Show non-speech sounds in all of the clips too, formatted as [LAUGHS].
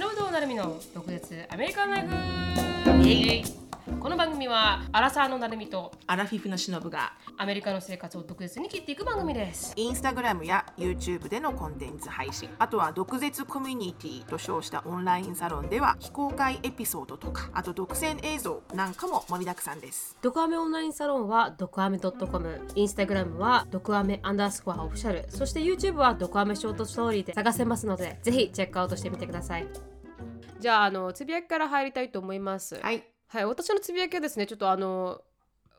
忍となるみの独舌アメリカンライフこの番組はアラサーのなるみとアラフィフのしのぶがアメリカの生活を独舌に切っていく番組です。インスタグラムや YouTube でのコンテンツ配信あとは毒舌コミュニティと称したオンラインサロンでは非公開エピソードとかあと独占映像なんかも盛りだくさんです。ドクアメオンラインサロンはドクアメ .com インスタグラムはドクアメアンダースコアオフィシャル。そして YouTube はドクアメショートストーリーで探せますのでぜひチェックアウトしてみてください。じゃああのつぶやきから入りたいと思います。はいはい、私のつぶやきはですね、ちょっとあの、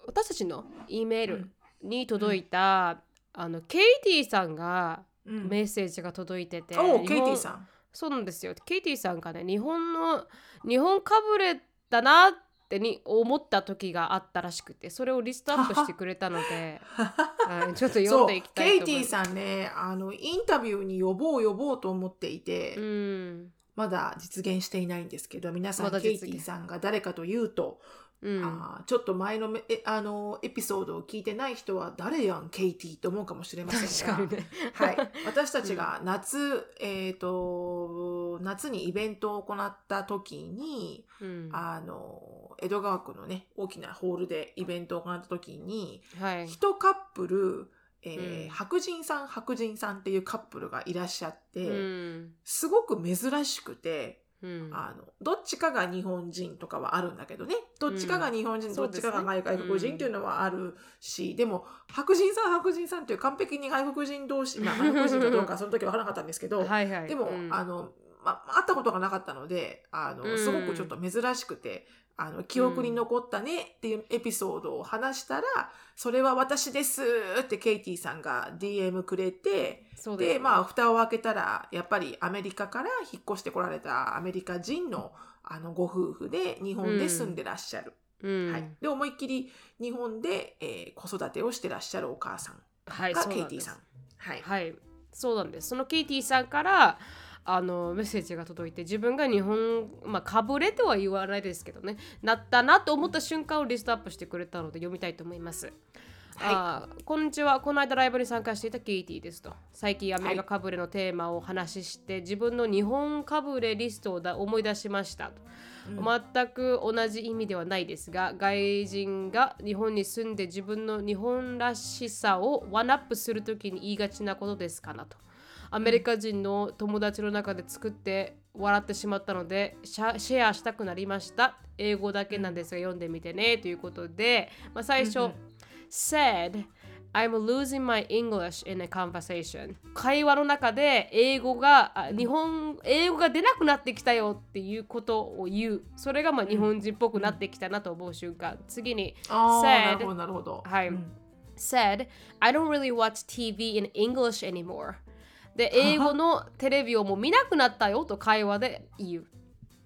私たちの E メールに届いた、あの、ケイティさんがうんメッセージが届いてて、おケイティさんそうなんですよ。ケイティさんがね、日本の、日本かぶれだなってに思った時があったらしくて、それをリストアップしてくれたので、[LAUGHS] はい、ちょっと読んでいきたいと思います。ケイティさんねあのインタビューに呼ぼう呼ぼうと思っていて、うん。まだ実現していないんですけど皆さん、まケイティさんが誰かというと、うん。あーちょっと前のめえあのエピソードを聞いてない人は誰やんケイティと思うかもしれませんがね。はい、[LAUGHS] 私たちが夏、えっ、と夏にイベントを行った時に、うん。あの江戸川区のね大きなホールでイベントを行った時にはい。一カップル、えーうん白人さん白人さんっていうカップルがいらっしゃって、うん。すごく珍しくて。うん。あのどっちかが日本人とかはあるんだけどねどっちかが日本人、うんどっちかが外国人っていうのはあるし、でも白人さん白人さんっていう完璧に外国人同士、まあ、外国人かどうか [LAUGHS] その時は分からなかったんですけど、はいはい。でも、うんあの、ま、会ったことがなかったのであの、うんすごくちょっと珍しくてあの記憶に残ったねっていうエピソードを話したら「それは私です」ってケイティさんが DM くれて。ですねでまあ蓋を開けたらやっぱりアメリカから引っ越してこられたアメリカ人のあのご夫婦で日本で住んでらっしゃる、うん。はい、で思いっきり日本で、えー子育てをしてらっしゃるお母さんはい、がケイティさん。はい、はい、そうなんです。そのケイティさんからあのメッセージが届いて自分が日本まあかぶれとは言わないですけどねなったなと思った瞬間をリストアップしてくれたので読みたいと思います。あーこんにちは。この間ライブに参加していたケイティですと。最近アメリカかぶれのテーマをお話しして、自分の日本かぶれリストをだ思い出しましたと。全く同じ意味ではないですが外人が日本に住んで自分の日本らしさをワンアップするときに言いがちなことですかなとアメリカ人の友達の中で作って笑ってしまったのでシェアしたくなりました。英語だけなんですが読んでみてね。ということで、まあ、最初、said I'm losing my English in a conversation. 会話の中で英語があ日本英語が出なくなってきたよっていうことを言う。それがまあ日本人っぽくなってきたなと思う瞬間。次に said なるほどなるほど。はい。うん。said I don't really watch TV in English anymore で英語のテレビをもう見なくなったよと会話で言う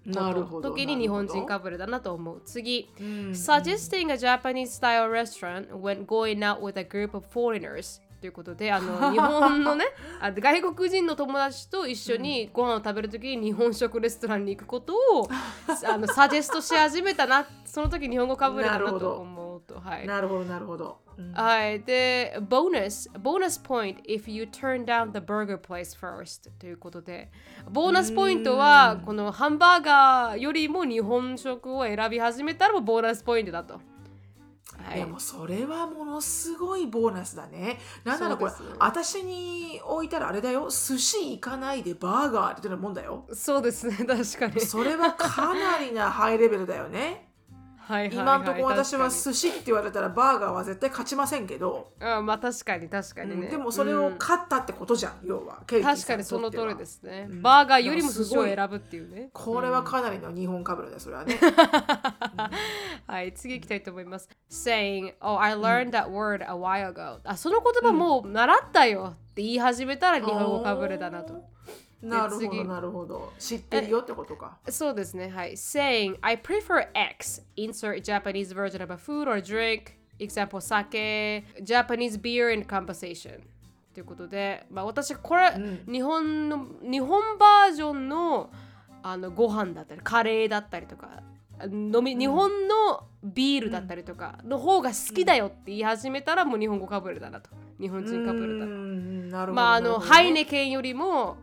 なるほど。時に日本人かかぶれだなと思う次うん suggesting a Japanese style restaurant when going out with a group of foreigners ということであの日本のね [LAUGHS] あ外国人の友達と一緒にご飯を食べるときに日本食レストランに行くことを [LAUGHS] あのサジェストし始めたなその時日本語かぶれだなと思うとはいなるほどなるほど。うんはい。で、bonus、bonus point if you turn down the burger place first ということで、ボーナスポイントは、このハンバーガーよりも日本食を選び始めたらもボーナスポイントだと。はいでもそれはものすごいボーナスだね。なんならこれ、私に置いたらあれだよ寿司行かないでバーガーって言ってるもんだよ。そうですね、確かに。それはかなりなハイレベルだよね。はいはい、今んとこ私は確寿司って言われたらバーガーは絶対勝ちませんけど、あまあ確かに確かにね。でもそれをうん勝ったってことじゃん、要は。ケイティ確かにその通りですね。うんバーガーよりも寿司を選ぶっていうね。これはかなりの日本かぶれだよ、それはね。[LAUGHS] はい、次行きたいと思います。saying, oh, I learned that word a while ago. あ、その言葉もう習ったよって言い始めたら日本語かぶれだなと。なるほ次ど、なるほど。知ってるよってことか。そうですね。はい。saying, I prefer X. Insert Japanese version of a food or drink. Example, sake, Japanese beer in conversation. ということで、まあ、私これ、日本の日本バージョンのあのご飯だったりカレーだったりとか飲み、日本のビールだったりとかの方が好きだよって言い始めたらもう日本語かぶれだなと日本人かぶれだなるほど。まああのハイネケンよりも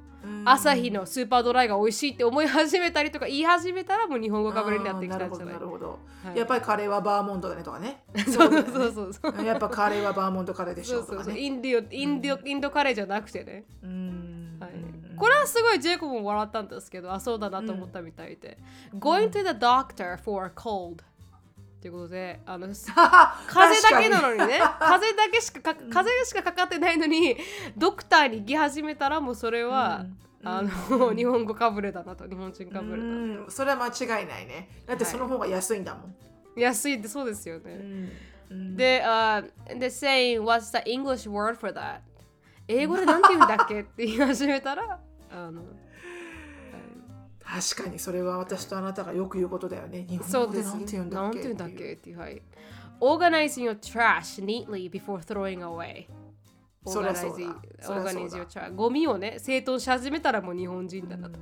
朝日のスーパードライが美味しいって思い始めたりとか言い始めたらもう日本語かぶれになってきたんじゃない？なるほど、はい。やっぱりカレーはバーモントだねとか [LAUGHS] ね。そうそうそうそうやっぱカレーはバーモントカレーでしそうそうそう。ょとかねインドインドインドカレーじゃなくてね、うん。はい、これはすごいジェイコブも笑ったんですけどあそうだなと思ったみたいで、Going to the doctor for a cold っていうことであの [LAUGHS] 風邪だけなのにね。風邪だけしかか風邪しかかかってないのにドクターに行き始めたらもうそれは、あの日本語かぶれだなと日本人かぶれだ、うん。それは間違いないね。だってその方が安いんだもん、安いってそうですよね、うん。で、uh, the saying what's the English word for that? 英語でなんて言うんだっけ？って言い始めたらあの確かにそれは私とあなたがよく言うことだよね。日本語ですなんて言うんだっけ？て言うんだっけ？っていうはい。Organizing your trash neatly before throwing away. そりゃそうだ。Organize- your trash ゴミをね整頓し始めたらもう日本人だなと、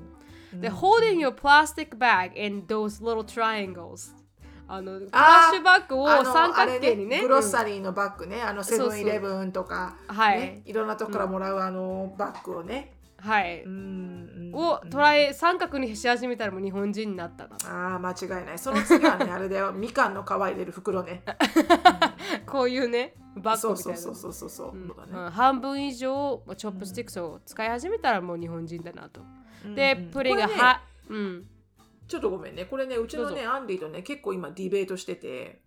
うん。で holding your plastic bag in those little triangles あのトラッシュバッグを三角形にね。あれグロッサリーのバッグね、あのセブンイレブンとか、はい。ね、いろんなとこからもらうあのバッグをね、はい、うんをトライ三角にし始めたらもう日本人になったな。ああ間違いない。その次はねあれだよ。みかんの皮入れる袋ね。[LAUGHS] こういうねバッグみたいうなそそうそうそうそう、そうだねうん半分以上 chopsticks を使い始めたらもう日本人だなと。で、うんプリンがこれねは、うん、ちょっとごめんねこれねうちのどねアンディとね結構今ディベートしてて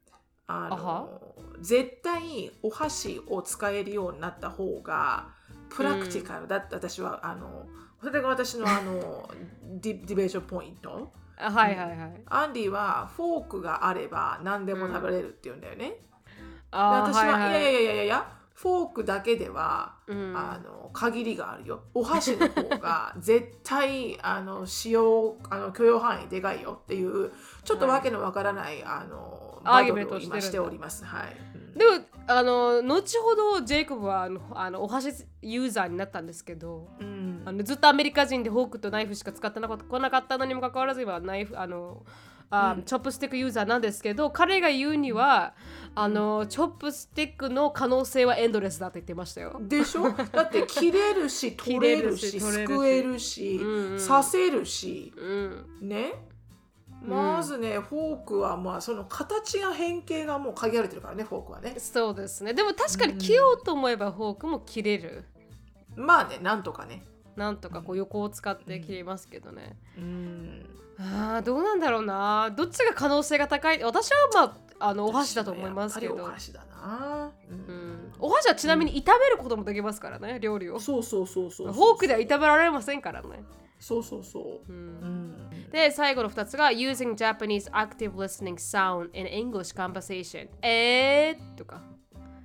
あの絶対お箸を使えるようになった方が practicalだって私は、あのそれが私のあの [LAUGHS] ディ debate point？あはいはいはい。アンディはフォークがあれば何でも食べれるって言うんだよね、であ私は、はいはい。やいやいやいやいやフォークだけでは、うん。あの限りがあるよ。お箸の方が [LAUGHS] 絶対あの使用あの許容範囲でかいよっていうちょっとわけのわからない、あのアーギュメントバトルを今をしております。はい、うんでもあの後ほどジェイコブはあのあのお箸ユーザーになったんですけど、うん。あのずっとアメリカ人でフォークとナイフしか使ってなかった来なかったのにもかかわらず今ナイフあのあ、 chopstick user なんですけど彼が言うにはあの chopstick の可能性は endless だって言ってましたよ。でしょ？[LAUGHS] だって切れるし取れるし切れるし取れるし。すくえるし、うんうん。刺せるし。うん、ね？まずね、フォークはまあその形が変形がもう限られてるからねフォークはねそうですね。でも確かに切ろうと思えばフォークも切れる。まあねなんとかねなんとかこう横を使って切れますけどね。うんああどうなんだろうな。どっちが可能性が高い？私はまああのお箸だと思いますけど。お箸だな、ううんん、お箸はちなみに炒めることもできますからね料理を。フそうそうそうそうォークでは炒められませんからね。そうそうそう。う、うん。んで最後の2つが Using Japanese active listening sound in English conversation えーとか。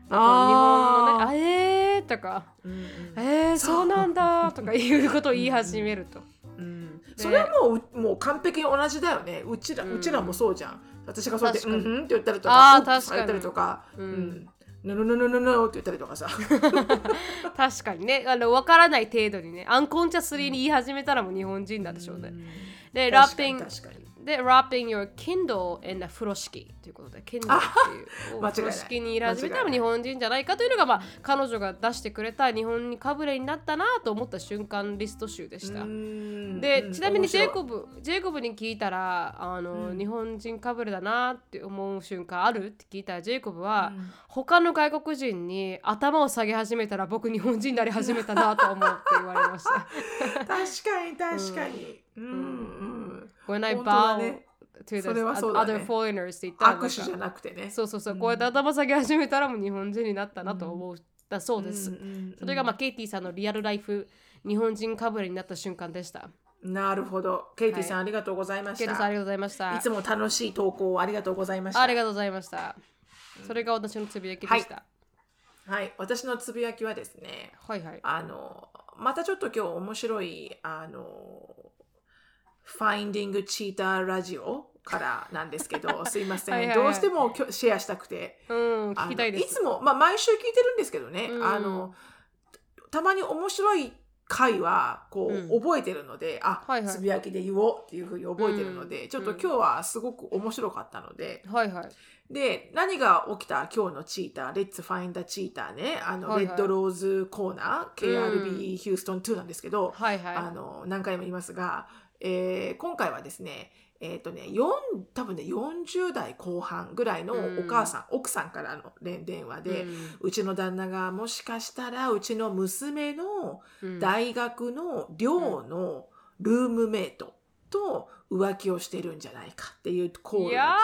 日本のねあえーとか。うんうん。えー、そうなんだ。[LAUGHS] とかいうことを言い始めると。うん。それはもうもう完璧に同じだよね。うちら、ううんちらもそうじゃん。私がそうやって「確かに。うんふん」って言ったりとか「うっされ確かに。たりとか「ううんんぬぬぬぬぬぬ」って言ったりとかさ。[LAUGHS] 確かにね。あの分からない程度にね。アンコンチャスリーに言い始めたらもう日本人なんでしょうね。で、ラッピングで、wrapping your Kindle in a 風呂敷ということで、Kindle っていう風呂敷に入れ始めたら間違いない。日本人じゃないかというのが、まあ、彼女が出してくれた日本にかぶれになったなと思った瞬間リスト集でした。で、ちなみにジェイコブブ、ジェイコブに聞いたら、あの、日本人かぶれだなって思う瞬間あるって聞いたら、ジェイコブは、他の外国人に頭を下げ始めたら僕日本人になり始めたなと思うって言われました。[LAUGHS] 確かに確かに。うん。うん When I 本当だ bow ね to それは the そうだね。other foreigners って言ったらなんか握手じゃなくてね。そうそうそう、こうやって頭下げ始めたらもう日本人になったなと思う、だそうです。それがまあケイティさんのリアルライフ日本人かぶれになった瞬間でした。なるほど。ケイティさん、ありがとうございました。ケイティさんありがとうございました。いつも楽しい投稿をありがとうございました。ありがとうございました。それが私のつぶやきでした。はい。私のつぶやきはですねはい、はい、あのまたちょっと今日面白いあの Finding Cheetah ラジオからなんですけど [LAUGHS] すいません。はいはいはい。どうしてもシェアしたくて。うん、聞きたいです。つも、まあ、毎週聞いてるんですけどね、うん。あのたまに面白い回はこう、うん。覚えてるのであ、はいはい。つぶやきで言おうっていうふうに覚えてるので、うんちょっと今日はすごく面白かったので、はいはい。で何が起きた今日のチーター Let's Find the Cheetah ね。あの、はいはい。レッドローズコーナー KRB ヒューストン2なんですけど、はいはい。あの何回も言いますが、えー今回はですねえっ、とね4多分ね40代後半ぐらいのうん。お母さん、奥さんからの連電話で、うちの旦那がもしかしたらうちの娘のうん。大学の寮のルームメイトと浮気をしてるんじゃないかっていうコールやがば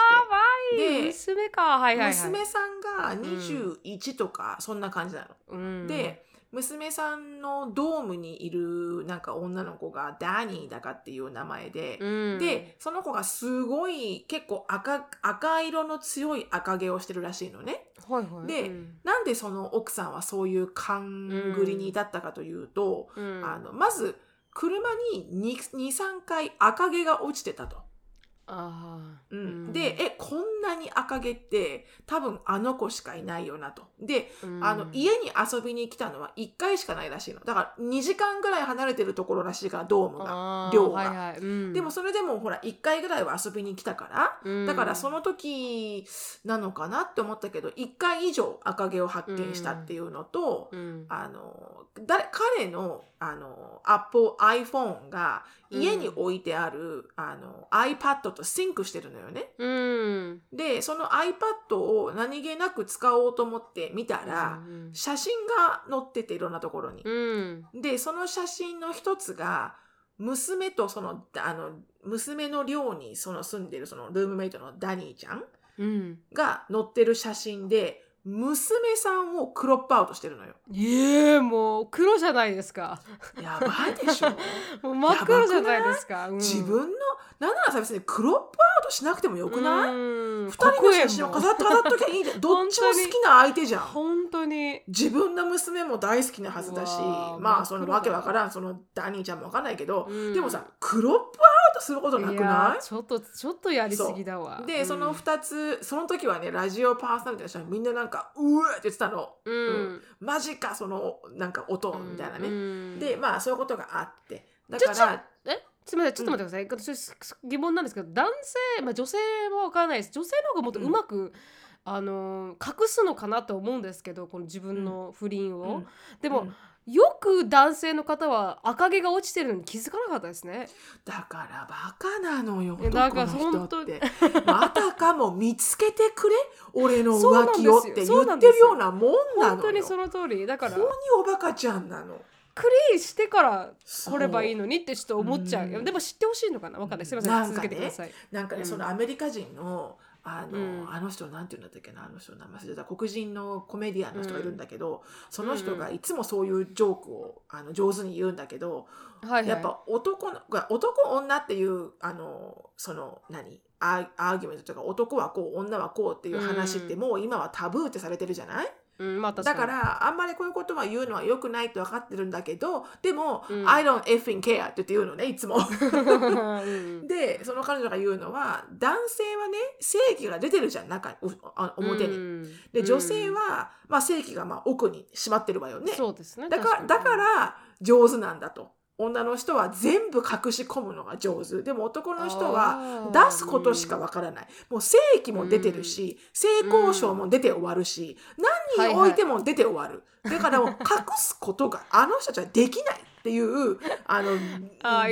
来て。い。で娘か。はいはいはい。娘さんが21とかそんな感じなの。うん。で娘さんのドームにいるなんか女の子がダニーだかっていう名前で、うんでその子がすごい結構赤赤色の強い赤毛をしてるらしいのね。はいはいでうんなんでその奥さんはそういう勘繰りに至ったかというと、うんあのまず車に23回赤毛が落ちてたと。あー。うん。でえこんなに赤毛って多分あの子しかいないよなと。でうん。あの家に遊びに来たのは1回しかないらしいの。だから2時間ぐらい離れてるところらしいからドームが。寮が。はいはい。うん。でもそれでもほら1回ぐらいは遊びに来たからうん。だからその時なのかなって思ったけど1回以上赤毛を発見したっていうのと、うん。あの誰彼のあの Apple iPhone が家に置いてある、あの iPad とシンクしてるのよね。うんでその iPad を何気なく使おうと思って見たら、うん写真が載ってていろんなところに。うんでその写真の一つが娘とそのあの娘の寮にその住んでるそのルームメイトのダニーちゃんうんが載ってる写真で娘さんをクロップアウトしてるのよ。ええもう黒じゃないですか。やばいでしょ。[LAUGHS] もう真っ黒じゃないですか、うん。自分のなんならさ別にクロップアウトしなくてもよくない、うん。二人の写真を飾って飾っときゃいいじゃんどっちも好きな相手じゃん。本当に。自分の娘も大好きなはずだしうわーまあ真っ黒だそのわけわからんそのダニーちゃんもわかんないけど、うん。でもさクロップアウトすることなくなーちょっとちょっとやりすぎだわ。いで、その2つその時はねラジオパーソナリティの人はみんななんかうわーって言ってたの。うん。マジかそのなんか音みたいなね、うん。でまあそういうことがあって。だからえ？すみませんちょっと待ってください、私疑問なんですけど男性、まあ、女性もわからないです。女性の方がもっとうまく、あのー隠すのかなと思うんですけどこの自分の不倫を、うん。でも、うんよく男性の方は赤毛が落ちてるのに気づかなかったですね。だからバカなのよいやだから男の人って。またかも見つけてくれ？[LAUGHS] 俺の浮気をって言ってるようなもんなのよ。本当にその通り。だから本当におバカちゃんなの。クリーしてから来ればいいののにってちょっと思っちゃううでも知ってほしいのかな？わかんない。すみません、ね続けてください。なんかね、うん。そのアメリカ人のあの,、うん。あの人なんていうんだったっけなあの人の名前忘れた。黒人のコメディアンの人がいるんだけど、その人がいつもそういうジョークをあの上手に言うんだけど、はいはい。やっぱ男の男女っていうあのその何？アーアーギュメントとか男はこう女はこうっていう話ってうん。もう今はタブーってされてるじゃない、うんまあ確だからあんまりこういうことは言うのは良くないって分かってるんだけどでも、うん I don't effing care って言って言うのねいつも。[LAUGHS] うんでその彼女が言うのは男性はね正気が出てるじゃん中あ表に。うんで女性は、まあ、正気がまあ奥にしまってるわよね。そうですねだから確だから上手なんだと。女の人は全部隠し込むのが上手。でも男の人は出すことしかわからない、もう正規も出てるし、性交渉も出て終わるし、何に置いても出て終わる、だからもう隠すことがあの人たちはできないっていうあの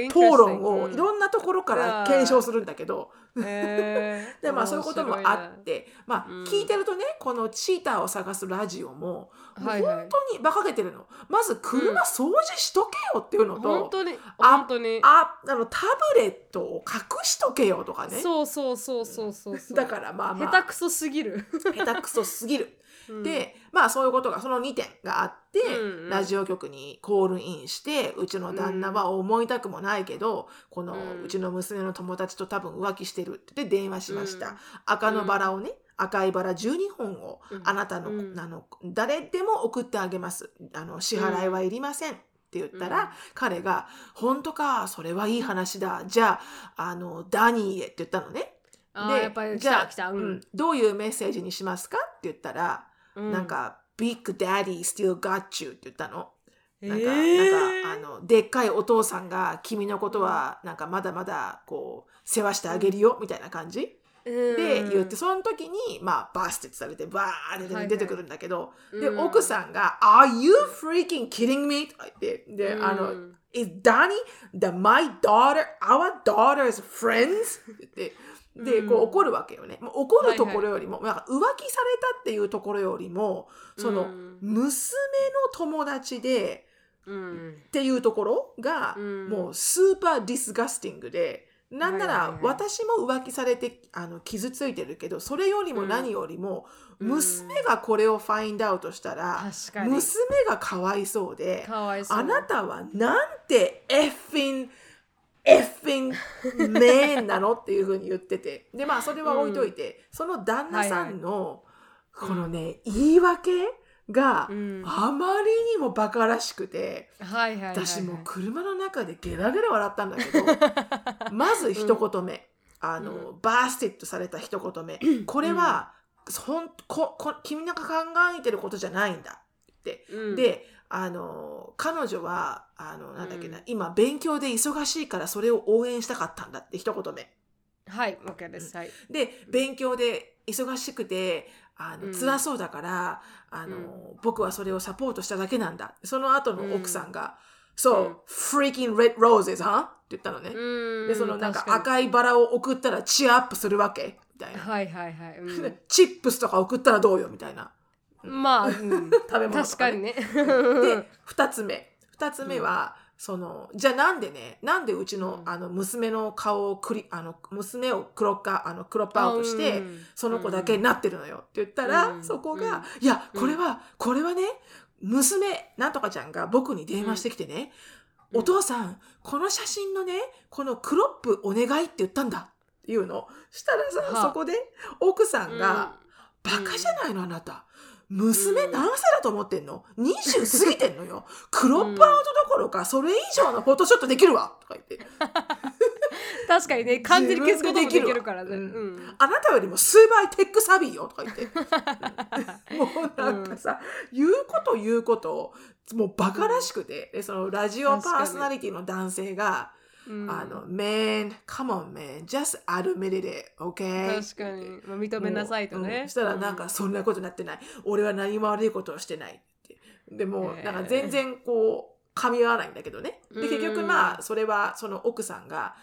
討論をいろんなところから検証するんだけど、でまあそういうこともあってまあうん。聞いてるとねこのチーターを探すラジオも本当に馬鹿げてるの。まず車掃除しとけよっていうのと、本当にあ本当に。ああのタブレットを隠しとけよとかね。そうそうそうそうそうそう。[LAUGHS] だからまあまあ。下手くそすぎる、下手くそすぎる。うん。でまあそういうことがその2点があって、うんうん。ラジオ局にコールインしてうちの旦那は思いたくもないけど、このうちの娘の友達と多分浮気してるって電話しました、うん。赤のバラをね赤いバラ12本をうん。あなたの,、うん。あの誰でも送ってあげます。あの支払いはいりません、って言ったら、うん。彼が「本当かそれはいい話だ。じゃああのダニーへ」って言ったのね。あーやっぱり来じゃあううん。ん、どういうメッセージにしますかって言ったら、うんなんか「Big Daddy still got you」って言ったの。なんか、えーなんかあのでっかいお父さんが君のことはなんかまだまだこう世話してあげるよみたいな感じ？で言って、その時にまあバステッドされてバーってはい出てくるんだけど、でうん奥さんが「Are you freaking kidding me?」とか言ってで、あのうん「Is Donnie the my daughter our daughter's friends?」って言って。でこううん怒るわけよね。もう怒るところよりも、なんか浮気されたっていうところよりもその、うん娘の友達でうん。っていうところが、うん。もう super disgusting でなんならはいはいはい。私も浮気されてあの傷ついてるけどそれよりも何よりも、うん。娘がこれを find out したら、娘がかわいそうであなたはなんて effing effing man なのっていうふうに言ってて。でまあそれは置いといて、その旦那さんの、このね言い訳がうん。あまりにもバカらしくて、私もう車の中でゲラゲラ笑ったんだけど [LAUGHS] まず一言目、あの、う busted された一言目、これは、ほんここ君が考えてることじゃないんだって、うん。であの彼女はあのなんだっけな、うん。今勉強で忙しいからそれを応援したかったんだって一言目。はい OK です。はい。で勉強で忙しくてあの、うん。辛そうだからあの、うん。僕はそれをサポートしただけなんだ。その後の奥さんが「うん。So、freaking red roses, huh?」って言ったのね、うん。でそのなんか赤いバラを送ったらチアアップするわけ？みたいな、はいはいはい、チップスとか送ったらどうよ？みたいな。まあ、うん、[LAUGHS] 食べ物とか、確かにね。で2つ目2つ目は、そのじゃあなんでねなんでうちの,、うん。あの娘の顔をクリあの娘を黒かあのクロップアウトして、うん。その子だけになってるのよ。って言ったら、うん。そこが、うん。いやうん。これは、これはね娘なんとかちゃんが僕に電話してきてね、うん。お父さんこの写真のねこのクロップお願いって言ったんだっていうの。したらさ、はあ。そこで奥さんが、バカじゃないのあなた。娘何歳だと思ってんの ?20 過ぎてんのよ。クロップアウトどころか、それ以上のフォトショットできるわ。とか言って。[LAUGHS] 確かにね完全に消すこともできるからね、あなたよりも数倍テックサビーよ。とか言って。[LAUGHS] もうなんかさ、言うこと言うこと、もうバカらしくて、でそのラジオパーソナリティの男性が、うんあの、man, come on man, just admit it, okay? 確かに、まあ、認めなさいとね、うん。したらなんかそんなことになってない、俺は何も悪いことをしてないって。でもなんか全然こう噛み合わないんだけどね。でうん。結局まあそれはその奥さんが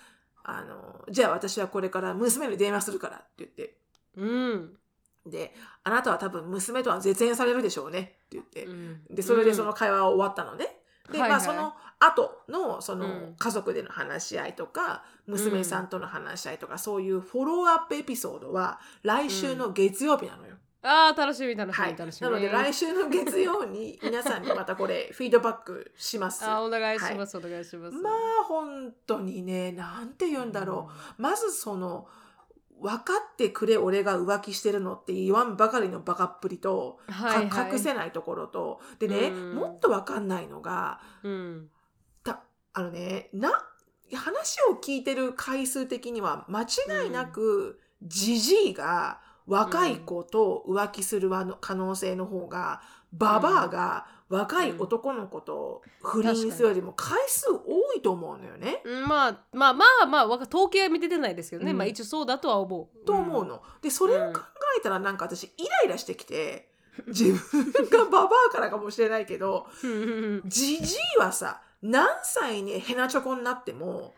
あのじゃあ私はこれから娘に電話するからって言って。うん、であなたは多分娘とは絶縁されるでしょうねって言って。うん。でそれでその会話は終わったのね。で、はいはい。まあその後のそのうん。家族での話し合いとか、娘さんとの話し合いとかそういうフォローアップエピソードは来週の月曜日なのよ。ああ楽しみ楽しみ、はい、楽しみ。なので来週の月曜に [LAUGHS] 皆さんにまたこれフィードバックします。あーお願いします、お願いします。まあ本当にねなんて言うんだろう、まずその分かってくれ俺が浮気してるのって言わんばかりのバカっぷりと、うんはいかはい。隠せないところとでね、うん。もっと分かんないのがうん。たあのねな話を聞いてる回数的には間違いなくジジイが若い子と浮気する可能性の方がババアが若い男の子と不倫するよりも回数多いと思うのよね。うん。まあまあまあまあ統計は見て出ないですけどね、うん。まあ一応そうだとは思う。と思うの。でそれを考えたらなんか私イライラしてきて [LAUGHS] 自分がババアからかもしれないけどうん。ジジイはさ何歳にヘナチョコになっても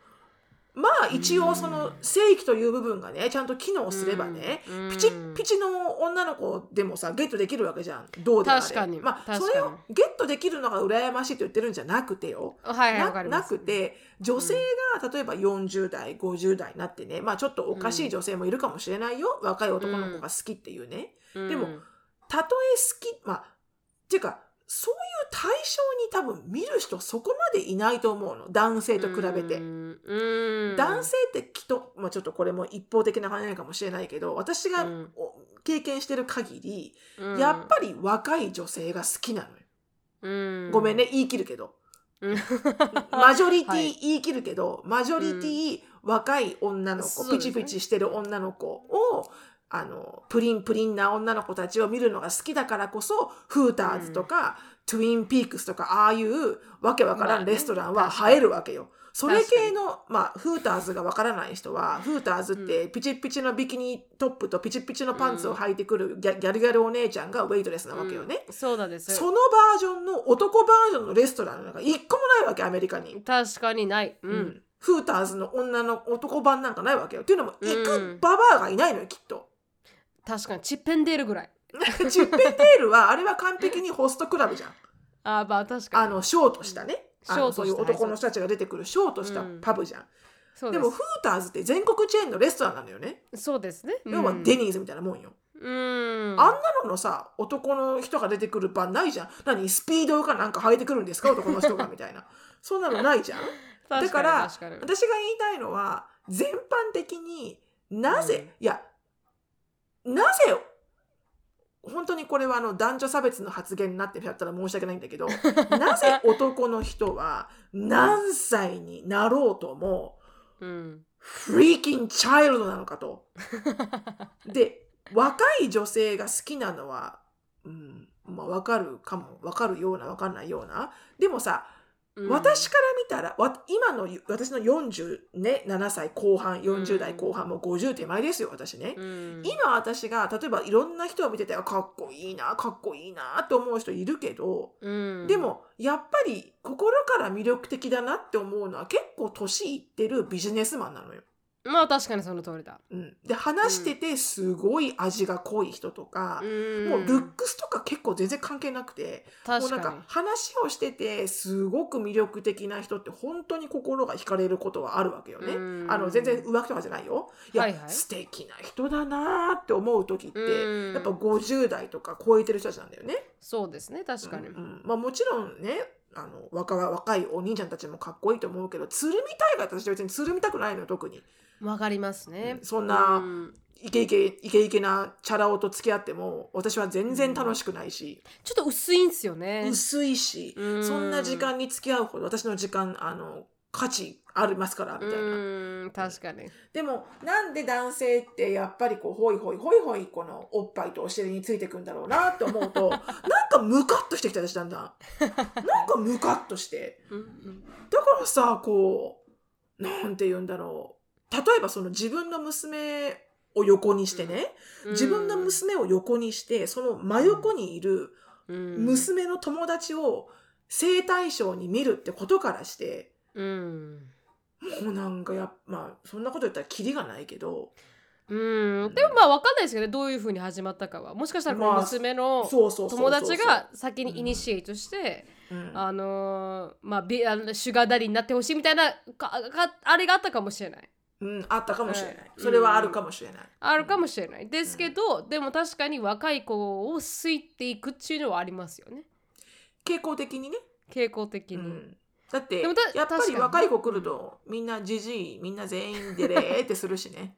まあ一応その正規という部分がねちゃんと機能すればね、うん。ピチッピチの女の子でもさゲットできるわけじゃん。どうであれ。確かに。まあそれをゲットできるのが羨ましいと言ってるんじゃなくてよ。はいはいわななくて女性が例えば40代50代になってねまあちょっとおかしい女性もいるかもしれないよ、若い男の子が好きっていうね、うん。でもたとえ好きまあっていうかそういう対象に多分見る人そこまでいないと思うの。男性と比べて。男性ってきっと、まあ、ちょっとこれも一方的な話かもしれないけど私が経験してる限り、うん。やっぱり若い女性が好きなのよ。うん。ごめんね言い切るけど。うん。[LAUGHS] はい。マジョリティ言い切るけど、マジョリティ若い女の子、そうですね。ピチピチしてる女の子をあのプリンプリンな女の子たちを見るのが好きだからこそフーターズとか、トゥインピークスとかああいうわけわからんレストランは映えるわけよ。それ系の、まあ、フーターズがわからない人は、フーターズってピチピチのビキニトップとピチピチのパンツを履いてくるギャギャルギャルお姉ちゃんがウェイトレスなわけよね。うん。そうなんですそのバージョンの男バージョンのレストランなんか一個もないわけ、アメリカに。確かにない、うん。うん。フーターズの女の男版なんかないわけよ。っていうのも、行うくん。ババアがいないのよ、きっと。確かにチッペンデールぐらい [LAUGHS] チッペンデールは、あれは完璧にホストクラブじゃん。あーまあ確かにあの、ショートしたね。あのそういう男の人たちが出てくるショートしたうんパブじゃん。そうでですも、フーターズって全国チェーンのレストランなのよね。そうですね要はデニーズみたいなもんよ。うんあんなののさ、男の人が出てくる場ないじゃん。何スピードかなんか履いてくるんですか男の人がみたいな。[LAUGHS] そんなのないじゃん。だ確から私が言いたいのは全般的になぜ、いやなぜ本当にこれはあの男女差別の発言になってるやったら申し訳ないんだけど [LAUGHS] なぜ男の人は何歳になろうともうん。フリーキンチャイルドなのかと。で若い女性が好きなのは、うんまあ、分かるかも分かるような分かんないような。でもさうん。私から見たらわ今の私の47、ね、7歳後半40代後半もう50手前ですよ私ね、うん。今私が例えばいろんな人を見ててあかっこいいなかっこいいなって思う人いるけど、うん。でもやっぱり心から魅力的だなって思うのは結構年いってるビジネスマンなのよ。まあ確かにその通りだ。うん、で話しててすごい味が濃い人とか、うん。もうルックスとか結構全然関係なくて、もうなん確か話をしててすごく魅力的な人って本当に心が惹かれることはあるわけよね。うん。あの全然浮気とかじゃないよ。いや、はいはい。素敵な人だなーって思う時って、うん。やっぱ50代とか超えてる人たちなんだよね。そうですね確かに。うんうん。まあ、もちろんねあの若若いお兄ちゃんたちもかっこいいと思うけどつるみたいかって私は別につるみたくないのよ特に。わかりますね。そんなうん。イケイケイケイケなチャラ男と付き合っても私は全然楽しくないし、ちょっと薄いんですよね。薄いし、うん。そんな時間に付き合うほど私の時間あの価値ありますからみたいな、うん。確かに。でもなんで男性ってやっぱりこうホイホイホイホイこのおっぱいとお尻についてくんだろうなって思うと [LAUGHS] なんかムカッとしてきた私だんだん。なんかムカッとして。うん。だからさこうなんて言うんだろう例えばその自分の娘を横にしてね、うん。自分の娘を横にしてその真横にいるうん。娘の友達を性対象に見るってことからしてうん。もうなんかやっまあそんなこと言ったらキリがないけど。うん。でもまあわかんないですけどねどういうふうに始まったかは。もしかしたらこのまあ娘の友達が先にイニシエイトして、うん。あのーまあビあのシュガーダディになってほしいみたいなかかあれがあったかもしれないうん、あったかもしれない、うんそれはあるかもしれない、あるかもしれない。ですけど、でも確かに若い子を好いていくっていうのはありますよね。傾向的にね、傾向的に、うん、だってやっぱり若い子来るとみんなじじいみんな全員デレーってするしね。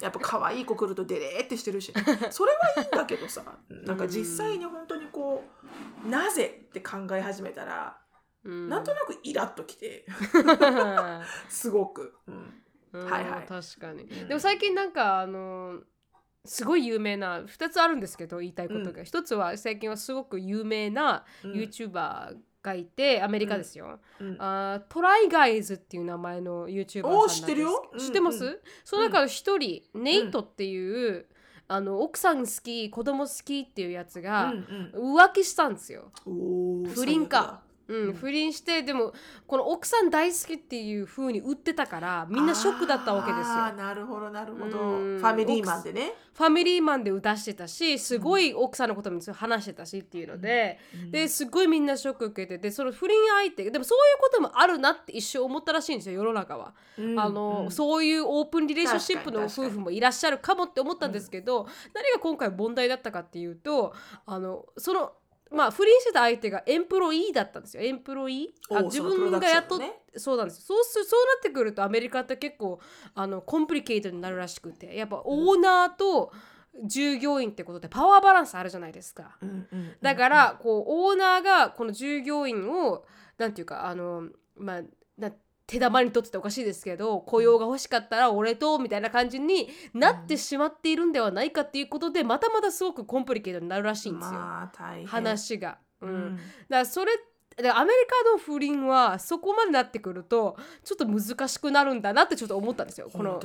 やっぱ可愛い子来るとデレーってしてるし、ね、[LAUGHS] それはいいんだけどさなんか実際に本当にこうなぜって考え始めたら、うん。なんとなくイラッときて。[LAUGHS] すごく、うんうんはい。はい確かに、うん。でも最近なんかあのすごい有名な2つあるんですけど言いたいことが、一つは最近はすごく有名なうん。YouTuber がいて、アメリカですよ、うん。あートライガイズっていう名前の YouTuber さんなん知ってるよ。知ってます、うん。うその中の一人、ネイトっていう、あの奥さん好き子供好きっていうやつがうん浮気したんですよ、不倫かうんうん。不倫してでもこの奥さん大好きっていう風に売ってたからみんなショックだったわけですよ。あーなるほどなるほど。うん。ファミリーマンでね、ファミリーマンで出してたしすごい奥さんのことも話してたしっていうので、うん。ですごいみんなショック受けててその不倫相手でもそういうこともあるなって一生思ったらしいんですよ世の中は、うん。あのうん。そういうオープンリレーションシップの確かに夫婦もいらっしゃるかもって思ったんですけど、何が今回問題だったかっていうとあのそのまあ不倫してた相手がエンプロイーだったんですよ。エンプロイー？あ自分が雇っションのね。そうなんです。そうすそうなってくるとアメリカって結構あのコンプリケートになるらしくて。やっぱオーナーと従業員ってことでパワーバランスあるじゃないですか。うんうんうんだからこうオーナーがこの従業員をなんていうかあのまあな手玉に取ってておかしいですけど雇用が欲しかったら俺とみたいな感じになってしまっているんではないかっていうことでまたまたすごくコンプリケートになるらしいんですよ、まあ話が。うん。うん。だからそれだからアメリカの不倫はそこまでなってくるとちょっと難しくなるんだなってちょっと思ったんですよ。この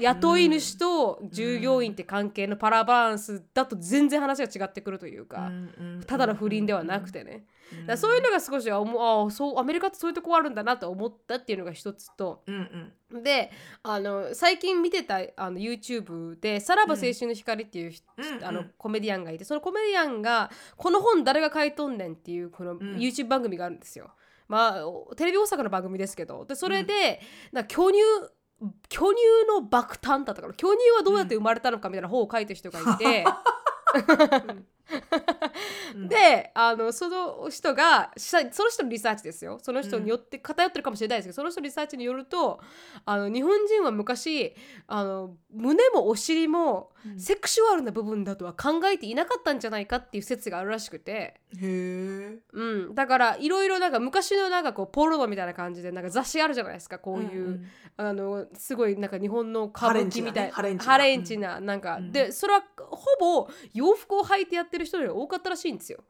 雇い主と従業員って関係のパラバランスだと全然話が違ってくるというか、ただの不倫ではなくてね、だそういうのが少しああそうアメリカってそういうとこあるんだなと思ったっていうのが一つと。うんうん。であの最近見てたあの YouTube で「さらば青春の光」っていう、うんあのコメディアンがいてそのコメディアンが「この本誰が書いとんねん」っていうこの YouTube 番組があるんですよ。まあおテレビ大阪の番組ですけど。でそれで、な巨乳巨乳の爆誕だったから巨乳はどうやって生まれたのかみたいな本を書いてる人がいて。う [LAUGHS] ん [LAUGHS] であのその人がしその人のリサーチですよ。その人によって偏ってるかもしれないですけど、その人のリサーチによるとあの日本人は昔あの胸もお尻もうん。セクシュアルな部分だとは考えていなかったんじゃないかっていう説があるらしくて、へえうん、だからいろいろなんか昔のなんかこうポルノみたいな感じでなんか雑誌あるじゃないですかこういう、んん。あのすごいなんか日本の歌舞伎みたいハレンチなねハレンチな。ハレンチななんか、うん。でそれはほぼ洋服を履いてやってる人より多かったらしいんですよ。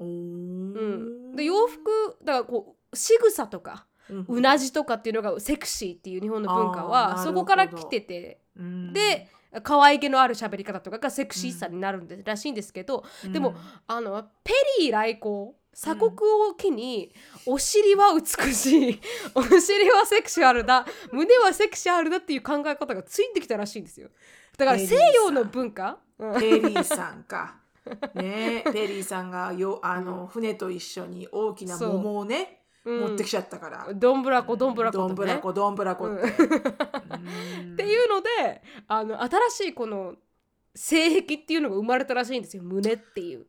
うん、で洋服だからこう仕草とかうなじとかっていうのがセクシーっていう日本の文化はそこから来てて。うん。で可愛げのある喋り方とかがセクシーさになるんで、らしいんですけどでもあのペリー来航鎖国を機に、お尻は美しい [LAUGHS] お尻はセクシュアルだ胸はセクシュアルだっていう考え方がついてきたらしいんですよ。だから西洋の文化、うん。ペリーさんか。[LAUGHS] ねえペリーさんがよあの、船と一緒に大きな桃をね、うん持ってきちゃったから。どんぶらこどんぶらこどんぶらこどんぶらこって。っていうのであの新しいこの性癖っていうのが生まれたらしいんですよ胸っていう。なる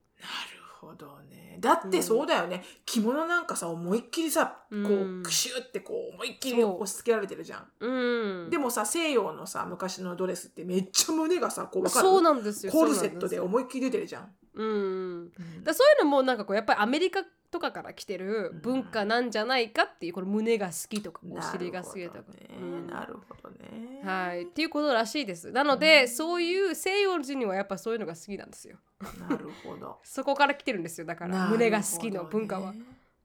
ほどね。だってそうだよね。着物なんかさ思いっきりさこうんうクシュってこう思いっきり押し付けられてるじゃん。うん、でもさ西洋のさ昔のドレスってめっちゃ胸がさこうわかる？そうなんですよコルセットで思いっきり出てるじゃん。ですようん、だそういうのもなんかこうやっぱりアメリカとかから来てる文化なんじゃないかっていうこの胸が好きとかお尻が好きとか。うんなるほどね。はい、っていうことらしいです。なので、そういう西洋人にはやっぱそういうのが好きなんですよ。なるほど。[LAUGHS] そこから来てるんですよ。だから胸が好きの文化は。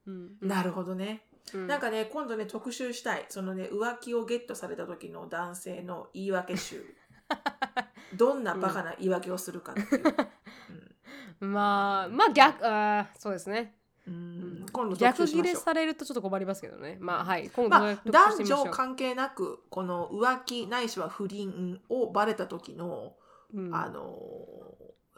うんなるほどね。うんなんかね今度ね特集したいそのね浮気をゲットされた時の男性の言い訳集 [LAUGHS] どんなバカな言い訳をするかっていう、[LAUGHS] まあまあ逆あーそうですね。うん。今度特逆ギレされるとちょっと困りますけどね。まあはい。今度まあ、男女関係なくこの浮気ないしは不倫をバレた時の、うん。あの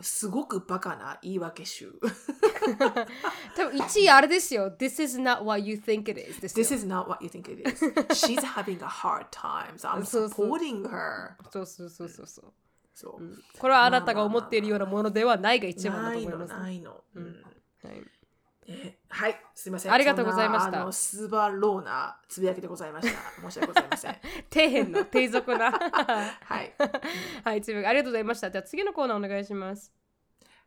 すごくバカな言い訳集。[LAUGHS] 多分1位あれですよ。This is not what you think it is。This is not what you think it is. She's having a hard time so I'm [LAUGHS] supporting her そう。そうそうそうそう。そう、うん。これはあなたが思っているようなものではないが一番だないのと思います。ないの、うん。うん。はいえはい、すみません。ありがとうございましたあのスバローなつぶやきでございました。申し訳ございません。底辺の低俗な。はい。[LAUGHS] はい、つぶやきありがとうございました。じゃあ次のコーナーお願いします。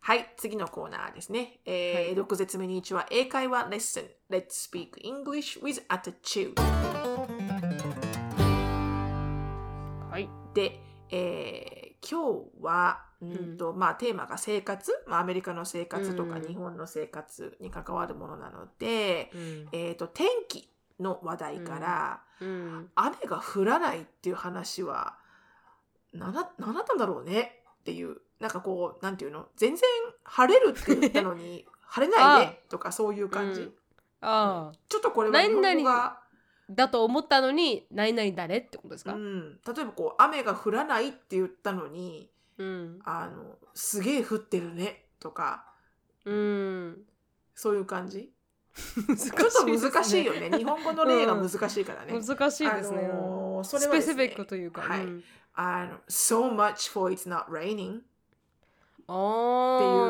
はい、次のコーナーですね。えーはい6絶目に1は英会話レッスン。Let's speak English with attitude。はい。で、えー今日は、うん。とまあ、テーマが生活、まあ、アメリカの生活とかうん。日本の生活に関わるものなので、うん。えー、と天気の話題から、うん。雨が降らないっていう話は何だったんだろうねっていうなんかこうなんていうの全然晴れるって言ったのに [LAUGHS] 晴れないねとかそういう感じ、うん。ああ、ちょっとこれは日本語が、だと思ったのに、何々誰ってことですか、うん、例えばこう雨が降らないって言ったのにうん、あのすげえ降ってるねとか。うん。そういう感じ。難ちょっと難しいよね。日本語の例が難しいからね。難しいですね。あのーそれスはねペシフィックというか。はい。うんあの so much for it's not raining っていう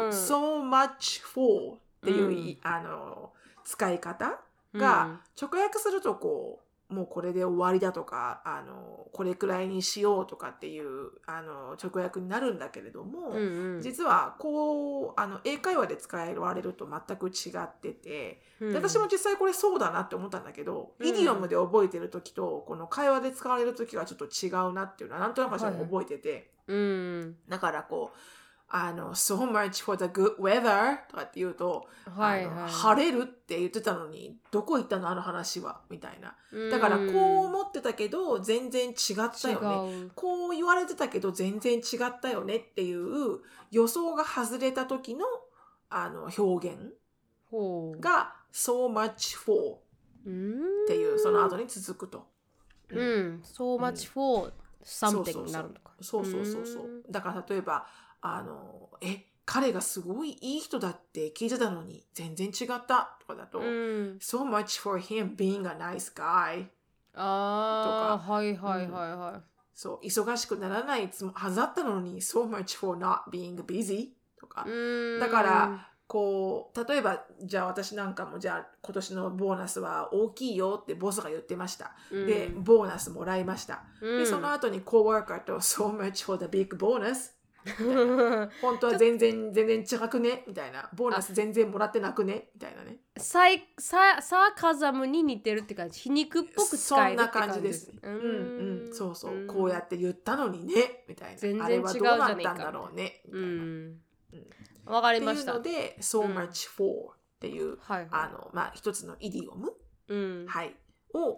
so much for っていうい、うん。あの使い方が、直訳するとこうもうこれで終わりだとかあのこれくらいにしようとかっていうあの直訳になるんだけれども、うんうん。実はこうあの英会話で使われると全く違ってて、うん。で私も実際これそうだなって思ったんだけど、うん。イディオムで覚えてる時とこの会話で使われる時はちょっと違うなっていうのはなんとなく私は覚えてて。うん。だからこうあの、so much for the good weather とかって言うと、はいはい。晴れるって言ってたのに、どこ行ったの？あの話はみたいな。うんだからこう思ってたけど、全然違ったよね。こう言われてたけど全然違ったよねっていう予想が外れた時のあの表現。が so much for うんっていうその後に続くと。うん。so much for something になるのか。そうそうそうそう。だから例えば、あの、え、彼がすごいいい人だって聞いてたのに全然違ったとかだと、うん。so much for him being a nice guy ああ、はいはいはいはい。そう、忙しくならないつもはずだったのに so much for not being busy とか、うん。だから、こう例えばじゃあ私なんかもじゃあ今年のボーナスは大きいよってボスが言ってました、うん。でボーナスもらいました、うん。でその後にコーワーカーと so much for the big bonus 本当は全然全然違くね？みたいな。ボーナス全然もらってなくね？みたいなね。サイササーカザムに似てるって感じ。皮肉っぽく使えるって感じ。ですそんな感じです。うん。うんそうそう、ん。こうやって言ったのにね？みたいな。全然あれはどう違うじゃなっねえかたんだろうね？うん。わかりっていうましたので so much for っていう、はい。あのまあ一つのイディオム？うん。はい、を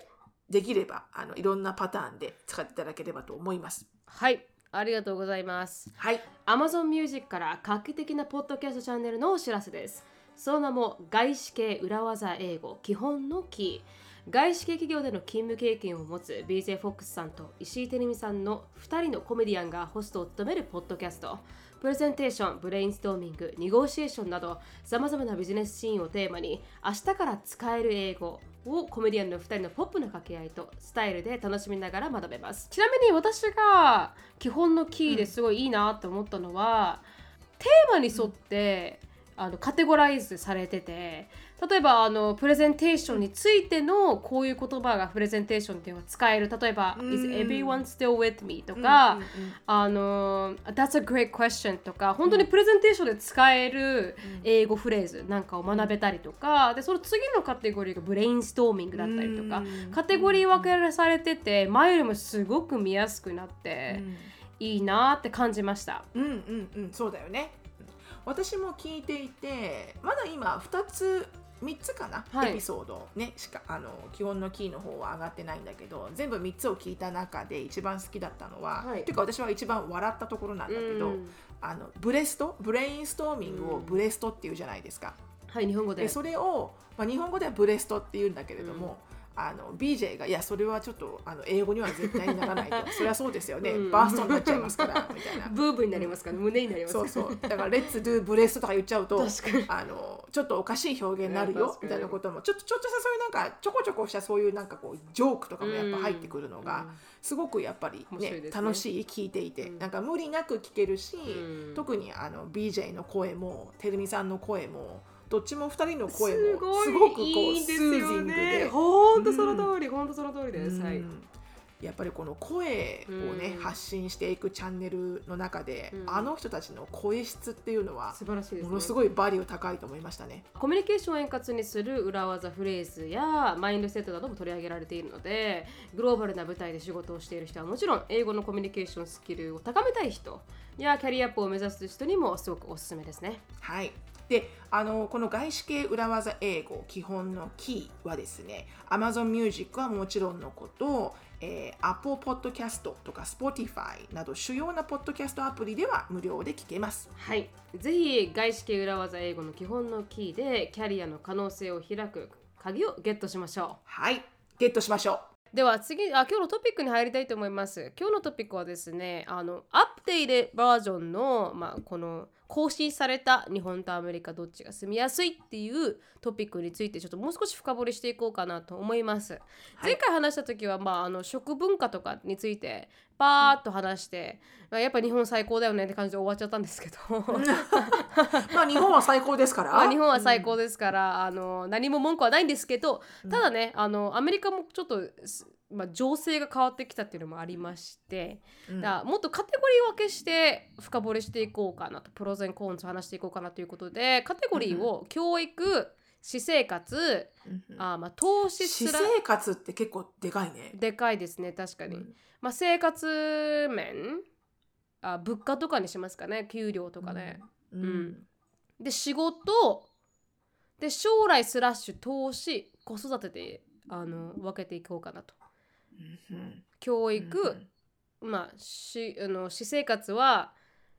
できればあのいろんなパターンで使っていただければと思います。はいありがとうございますはい、Amazon Music から画期的なポッドキャストチャンネルのお知らせです。その名も外資系裏技英語基本のキ。外資系企業での勤務経験を持つ BJ フォックスさんと石井てるみさんの2人のコメディアンがホストを務めるポッドキャスト。プレゼンテーション、ブレインストーミング、ネゴシエーションなどさまざまなビジネスシーンをテーマに明日から使える英語をコメディアンの2人のポップな掛け合いとスタイルで楽しみながら学べます。ちなみに私が基本のキーですごいいいなと思ったのは、テーマに沿って、あのカテゴライズされてて例えばあのプレゼンテーションについてのこういう言葉がプレゼンテーションっていうのが使える。例えば「うん。Is everyone still with me?」とか、あの「That's a great question」とか本当にプレゼンテーションで使える英語フレーズなんかを学べたりとかでその次のカテゴリーがブレインストーミングだったりとかうん。カテゴリー分けされてて前よりもすごく見やすくなっていいなって感じました。うんうんうんうんそうだよね。私も聞いていてまだ今2つ3つかな、はい。エピソードねしかあの基本のキーの方は上がってないんだけど全部3つを聞いた中で一番好きだったのは、はい。っていうか私は一番笑ったところなんだけど、うん。あのブレスト？ブレインストーミングをブレストっていうじゃないですか。はい日本語で。でそれを、まあ、日本語ではブレストって言うんだけれども、あの BJ がいやそれはちょっとあの英語には絶対にならないと。[LAUGHS] それはそうですよね、うん。 breast になっちゃいますからみたいな。 boob になりますから、胸になりますそうそう。だから「Let's do breast」とか言っちゃうとあのちょっとおかしい表現になるよみたいなことも。ちょっとちょっとしたそういうなんかちょこちょこしたそういうなんかこうジョークとかもやっぱ入ってくるのが、すごくやっぱり、ねね。楽しい聞いていて、うん。なんか無理なく聞けるし、うん。特にあの BJ の声もてるみさんの声もどっちも2人の声もすごくこういいですね。本当その通り、本当その通りです。はい。うんやっぱりこの声をね、うん発信していくチャンネルの中で、うんあの人たちの声質っていうのは素晴らしいです、ね。ものすごいバリュー高いと思いましたね。コミュニケーションを円滑にする裏技フレーズやマインドセットなども取り上げられているのでグローバルな舞台で仕事をしている人はもちろん英語のコミュニケーションスキルを高めたい人やキャリアアップを目指す人にもすごくおすすめですね。はい。で、あのこの外資系裏技英語基本のキーはですね、Amazon Music はもちろんのこと、えー Apple Podcast とか Spotify など主要なポッドキャストアプリでは無料で聞けます。はい。ぜひ外資系裏技英語の基本のキーでキャリアの可能性を開く鍵をゲットしましょう。はい。ゲットしましょう。では次あ今日のトピックに入りたいと思います今日のトピックはですねあのアップデートバージョンの、まあ、この更新された日本とアメリカどっちが住みやすいっていうトピックについてちょっともう少し深掘りしていこうかなと思います、前回話した時は、まあ、あの食文化とかについてパーッと話して、まあ、やっぱ日本最高だよねって感じで終わっちゃったんですけど。[LAUGHS] まあ日本は最高ですから。まあ日本は最高ですから、あの何も文句はないんですけどただねあのアメリカもちょっと、すまあ、情勢が変わってきたっていうのもありまして、うん。だもっとカテゴリー分けして深掘りしていこうかなとプロゼンコーンズ話していこうかなということでカテゴリーを教育私生活うんうん。あまあ投資私すら生活って結構でかいね。でかいですね確かに、うん。まあ、生活面あ物価とかにしますかね給料とかね、うん。うん。で仕事で将来スラッシュ投資子育てであの分けていこうかなと。うん教育、まあしあの私生活は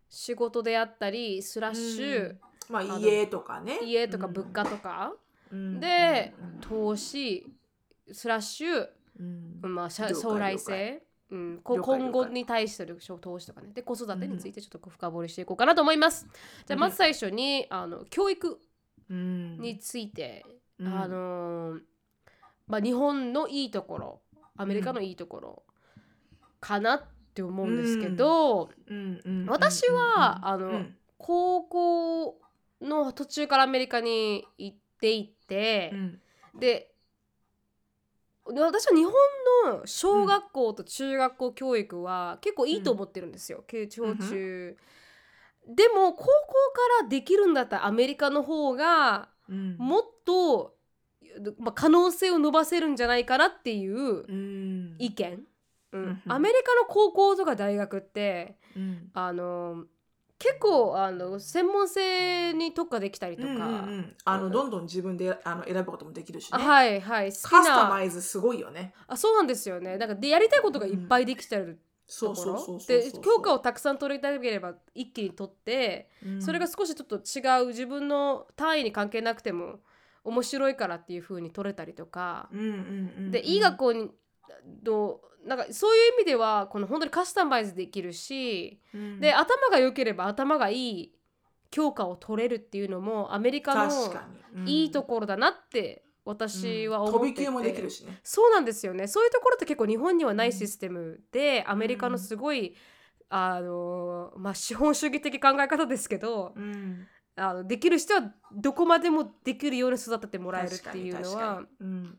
仕事であったりスラッシュ、まあの家とかね。家とか物価とか、うん。で、うん投資スラッシュ、うん。まあ、将来性、うん、今後に対する投資とかね。で子育てについてちょっと深掘りしていこうかなと思います。じゃあまず最初にあの教育うん。について、うん。あのーまあ、日本のいいところアメリカのいいところかなって思うんですけど、私はあのうん。高校の途中からアメリカに行っていてう、ん。でで私は日本の小学校と中学校教育は結構いいと思ってるんですよ、小中、でも高校からできるんだったらアメリカの方がうん。もっと、まあ、可能性を伸ばせるんじゃないかなっていううん。意見、うん。うん。アメリカの高校とか大学ってうん。あの結構あの専門性に特化できたりとか、うんうんうん。あうん。のどんどん自分であの選ぶこともできるしね。はいはい。カスタなマイズすごいよね。あそうなんですよね。なんかでやりたいことがいっぱいできちゃうそうところそうそうそう。で教科をたくさん取りたければ一気に取って、うん。それが少しちょっと違う自分の単位に関係なくても面白いからっていう風に取れたりとか、うんうんうんうん。でいい学校にのなんかそういう意味ではこの本当にカスタマイズできるし、うん。で頭が良ければ頭がいい教科を取れるっていうのもアメリカのいいところだなって私は思ってて、飛び級もできるしね。そうなんですよね。そういうところって結構日本にはないシステムで、アメリカのすごいあのまあ資本主義的考え方ですけど、うん。あのできる人はどこまでもできるように育ててもらえるっていうのはうん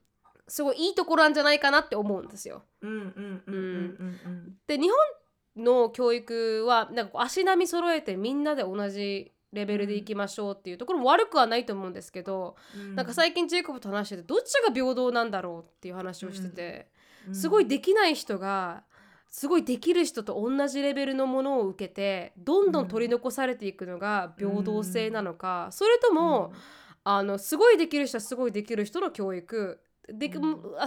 すごいいいところなんじゃないかなって思うんですよ。で日本の教育はなんか足並み揃えてみんなで同じレベルでいきましょうっていうところも悪くはないと思うんですけど、うん。なんか最近ジェイコブと話しててどっちが平等なんだろうっていう話をしてて、うん。すごいできない人がすごいできる人と同じレベルのものを受けてどんどん取り残されていくのが平等性なのか、それとも、あのすごいできる人はすごいできる人の教育で、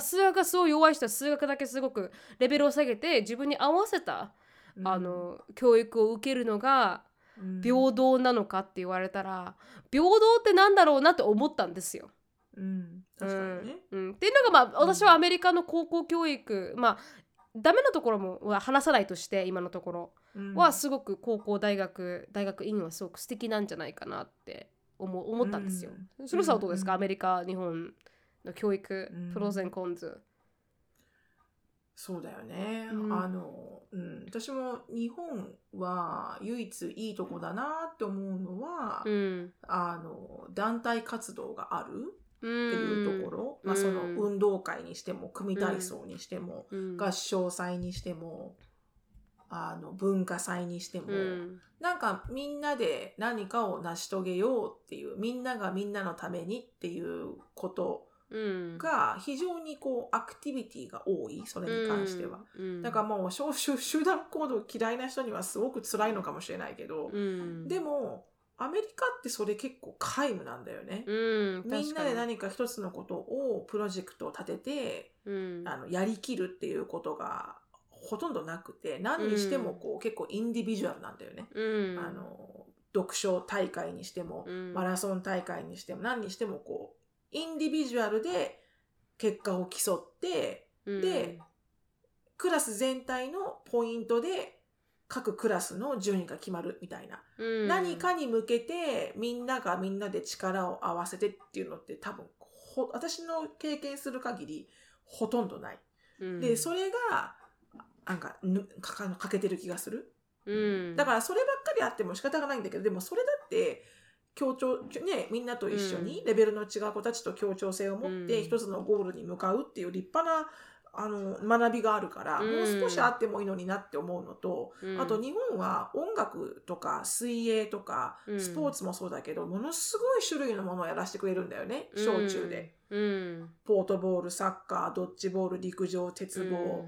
数学がすごい弱い人は数学だけすごくレベルを下げて自分に合わせた、うん。あの教育を受けるのがうん。平等なのかって言われたら平等ってなんだろうなって思ったんですよ。うん。確かにね。うん。うん。っていうのがまあ私はアメリカの高校教育まあダメなところもは話さないとして今のところうん。はすごく高校大学大学院はすごく素敵なんじゃないかなって思う思ったんですよ。うん。そのさはどうですか、うん。アメリカ日本の教育、うん。プロゼンコンズ。そうだよね、うん。あの、うん、私も日本は唯一いいとこだなって思うのは、うん。あの団体活動があるっっていうところ、まあ、その運動会にしても組体操にしても、うん。合唱祭にしてもあの文化祭にしても、うん。なんかみんなで何かを成し遂げようっていうみんながみんなのためにっていうことうんが非常にこうアクティビティが多いそれに関しては。うん。だからもう少集集団行動嫌いな人にはすごく辛いのかもしれないけど、うん。でもアメリカってそれ結構皆無なんだよね。うんみんなで何か一つのことをプロジェクトを立てて、うん。あのやりきるっていうことがほとんどなくて何にしてもこう、結構インディビジュアルなんだよね。うん。あの読書大会にしても、うん。マラソン大会にしても何にしてもこうインディビジュアルで結果を競ってでクラス全体のポイントで各クラスの順位が決まるみたいな、うん。何かに向けてみんながみんなで力を合わせてっていうのって多分ほ私の経験する限りほとんどない。うん。でそれがなんかぬかか欠けてる気がする。うん。だからそればっかりあっても仕方がないんだけどでもそれだって協調ねみんなと一緒にレベルの違う子たちと協調性を持ってうん。一つのゴールに向かうっていう立派なあの学びがあるから、うん。もう少しあってもいいのになって思うのと、うん。あと日本は音楽とか水泳とかうん。スポーツもそうだけど、ものすごい種類のものをやらせてくれるんだよね小中で。うん。ポートボールサッカードッジボール陸上鉄棒、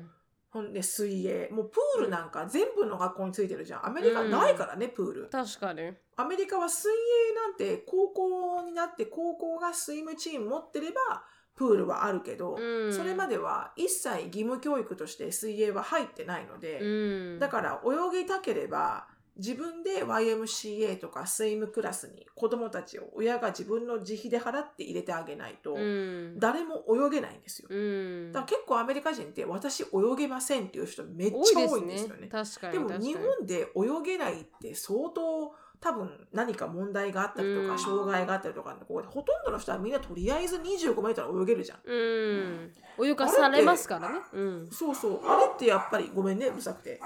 ほんで水泳。もうプールなんか全部の学校についてるじゃん。アメリカないからね、プール。確かに。アメリカは水泳なんて高校になって高校がスイムチーム持ってればプールはあるけど、うん。それまでは一切義務教育として水泳は入ってないので、うん。だから泳ぎたければ自分で YMCA とかスイムクラスに子供たちを親が自分の自費で払って入れてあげないと、うん。誰も泳げないんですよ。うん。だから結構アメリカ人って私泳げませんっていう人めっ多ちゃ多いんですよね。確かにでも日本で泳げないって相当多分何か問題があったりとか、うん。障害があったりとかここでほとんどの人はみんなとりあえず25メートル泳げるじゃん。うん。泳がされますからね。うん。そうそう。あれってやっぱりごめんねうるさくて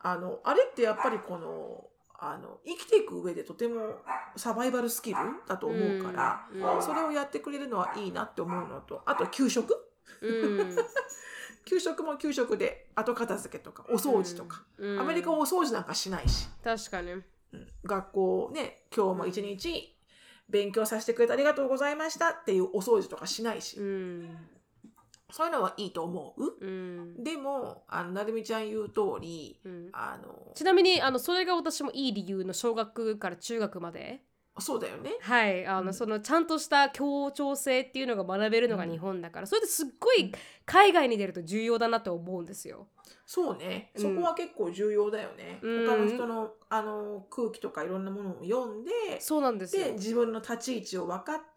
あのあれってやっぱりこのあの生きていく上でとてもサバイバルスキルだと思うから、うん。それをやってくれるのはいいなって思うのとあと給食？うん。[LAUGHS] 給食も給食で後片付けとかお掃除とか、うん。アメリカはお掃除なんかしないし、確かに。うん。学校ね今日も一日勉強させてくれてありがとうございましたっていうお掃除とかしないし、うんそういうのはいいと思う。うん。でもあのなるみちゃん言う通りうん。あのちなみにあのそれが私もいい理由の小学から中学まで。そうだよね。はい。あの、うん。そのちゃんとした協調性っていうのが学べるのがうん。日本だから、それですっごい海外に出ると重要だなと思うんですよ。そうね。うん。そこは結構重要だよね、うん。他の人のあの空気とかいろんなものを読んでそうなんですよ。で。自分の立ち位置を分かって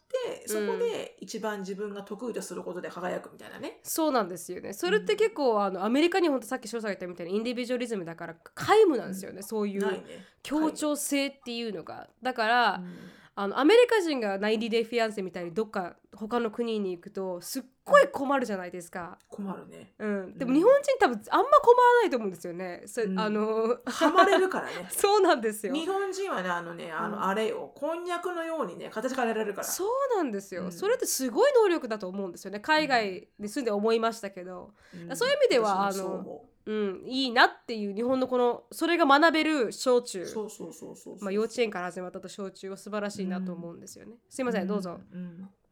そこで一番自分が得意とすることで輝くみたいなね、そうなんですよね。それって結構あのアメリカに本当さっき翔さんが言ったみたいにインディビジュアリズムだから皆無なんですよね、そういう協調性っていうのが。だから、うんあのアメリカ人が90 Day Fiancé みたいにどっか他の国に行くとすっごい困るじゃないですか。困るね。うん、でもうん。日本人多分あんま困らないと思うんですよね。そうん。あの [LAUGHS] ハマれるからね。[LAUGHS] そうなんですよ。日本人はねあのねあの、うん。あれよこんにゃくのようにね形変えられるから。そうなんですよ、うん。それってすごい能力だと思うんですよね。海外に住んで思いましたけど、ん。そういう意味ではあの思うん、いいなっていう日本のこのそれが学べる小中。うそうそうそうそうまあ、幼稚園から始まったと小中は素晴らしいなと思うんですよね、すいませんどうぞ、うん、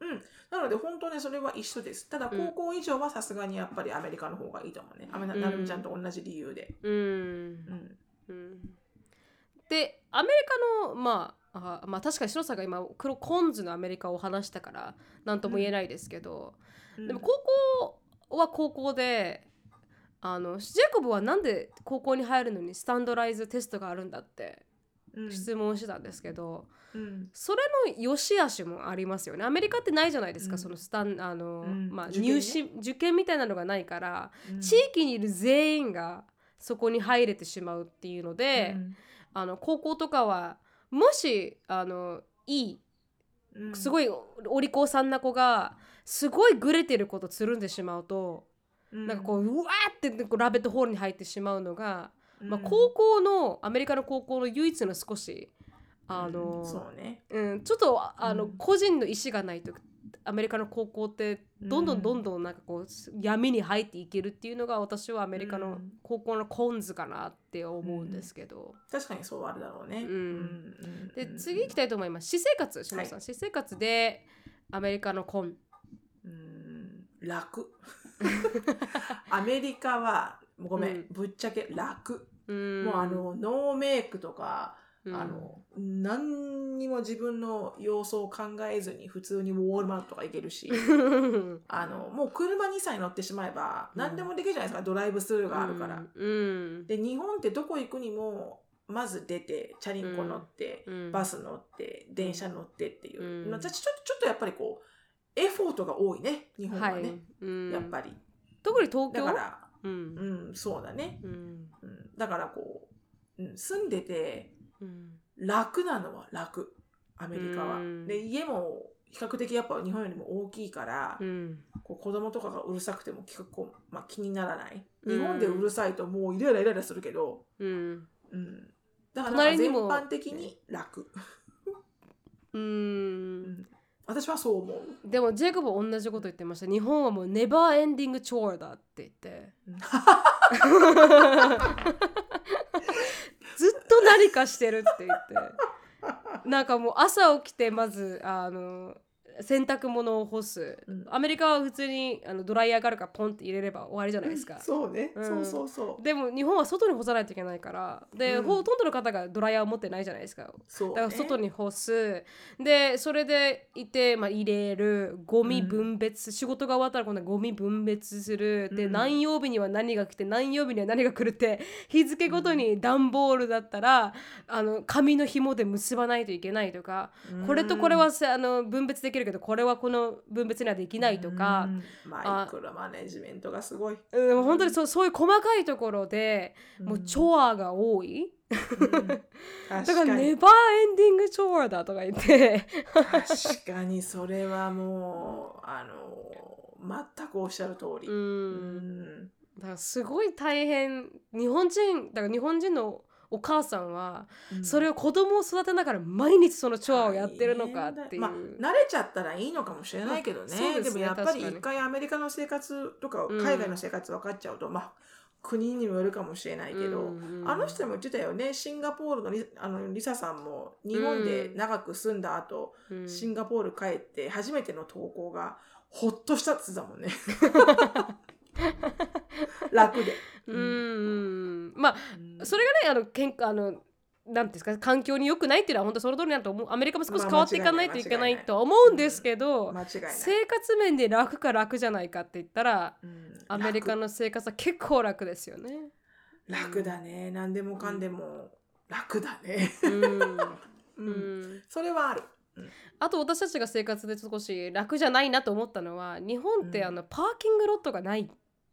うん。なので本当ねそれは一緒です。ただうん高校以上はさすがにやっぱりアメリカの方がいいと思うね。アメうん。なるみちゃんと同じ理由で、うん。うん。うんでアメリカのまああまあ確かに白さんが今黒コンズのアメリカを話したから何とも言えないですけど、うん。でも高校は高校であのジェイコブはなんで高校に入るのにスタンドライズテストがあるんだってうん。質問してたんですけど、うん。それの良し悪しもありますよね。アメリカってないじゃないですか、うん。そのスタンあの、うん。まあ、受験ね。入試受験みたいなのがないから、うん。地域にいる全員がそこに入れてしまうっていうので、うん。あの高校とかはもしあのいいうん。すごいお利口さんな子がすごいグレてることつるんでしまうと、うんなんかこううわーってこうラベットホールに入ってしまうのが、まあ、うん高校のアメリカの高校の唯一の少しあの、うんそうね。うん、ちょっとああの、うん。個人の意思がないとアメリカの高校ってどんどうん。んどんどんなんかこう闇に入っていけるっていうのが私はアメリカのうん。高校のコンズかなって思うんですけど、確かにそうあるだろうね、うん。うんで次行きたいと思います。私生活しのさん、は私生活でアメリカのコン。うん。楽 [LAUGHS] アメリカはごめん、うん。ぶっちゃけ楽、うん。もうあのノーメイクとか、うん。あの何にも自分の様子を考えずに普通にウォールマートとか行けるし [LAUGHS] あのもう車2歳乗ってしまえばうん何でもできるじゃないですか、ドライブスルーがあるから。うん。で日本ってどこ行くにもまず出てチャリンコ乗って、うん。バス乗って電車乗ってっていう、うん。私ちょっとちょっとやっぱりこうエフォートが多いね日本ははね、い、うん。やっぱり。特に東京？だからうん。うんそうだね、うん。うん、だからこう、うん、住んでてうん。楽なのは楽。アメリカは、うん。で家も比較的やっぱ日本よりも大きいから、うん。こう子供とかがうるさくても結構、まあ、気にならない。うん。日本でうるさいともうイライライライラするけど、うん。うん、だから全般的に楽、うん私はそう思う。でもジェイコブは同じこと言ってました。日本はもうネバーエンディングチョーだって言って。[LAUGHS] ずっと何かしてるって言って。なんかもう朝起きてまずあの洗濯物を干す、うん。アメリカは普通にあのドライヤーがあるからポンって入れれば終わりじゃないですか。そうね、うん。そうそうそう。でも日本は外に干さないといけないからで、うんほとんどの方がドライヤーを持ってないじゃないですか。そう、ね、だから外に干す。でそれでいて、まあ、入れるゴミ分別、仕事が終わったら今度はゴミ分別する。で、うん。何曜日には何が来て何曜日には何が来るって日付ごとに段ボールだったら、あの紙の紐で結ばないといけないとか、これとこれはさあの分別できるけどこれはこの分別にはできないとか。うんマイクロマネジメントがすごい、うん、本当にそうそういう細かいところで、もうチョアが多い。うん確だからネバーエンディングチョアだとか言って。確かにそれはもうあの全くおっしゃる通り、う。うんんだからすごい大変日本人だから日本人のお母さんは、それを子供を育てながら毎日そのチョアをやってるのかっていう、まあ、慣れちゃったらいいのかもしれないけどね,、ですねもやっぱり一回アメリカの生活とかうん海外の生活分かっちゃうと、まあ国にもよるかもしれないけど、うんあの人も言ってたよね。シンガポールのリあのリサさんも日本で長く住んだ後、うん。シンガポール帰って初めての投稿がほっとしたって言ってたもんね。[LAUGHS] 楽で。うん。うん。まあうん。それがねあのけんあのなんていうんですか環境に良くないっていうのは本当その通りだと思う。アメリカも少し変わっていかないといけないとは思うんですけど。生活面で楽か楽じゃないかって言ったらうん。アメリカの生活は結構楽ですよね。楽楽だね。何でもかんでも楽だね。うん。う [LAUGHS] うん。んそれはある。あと私たちが生活で少し楽じゃないなと思ったのは日本ってうん。あのパーキングロットがない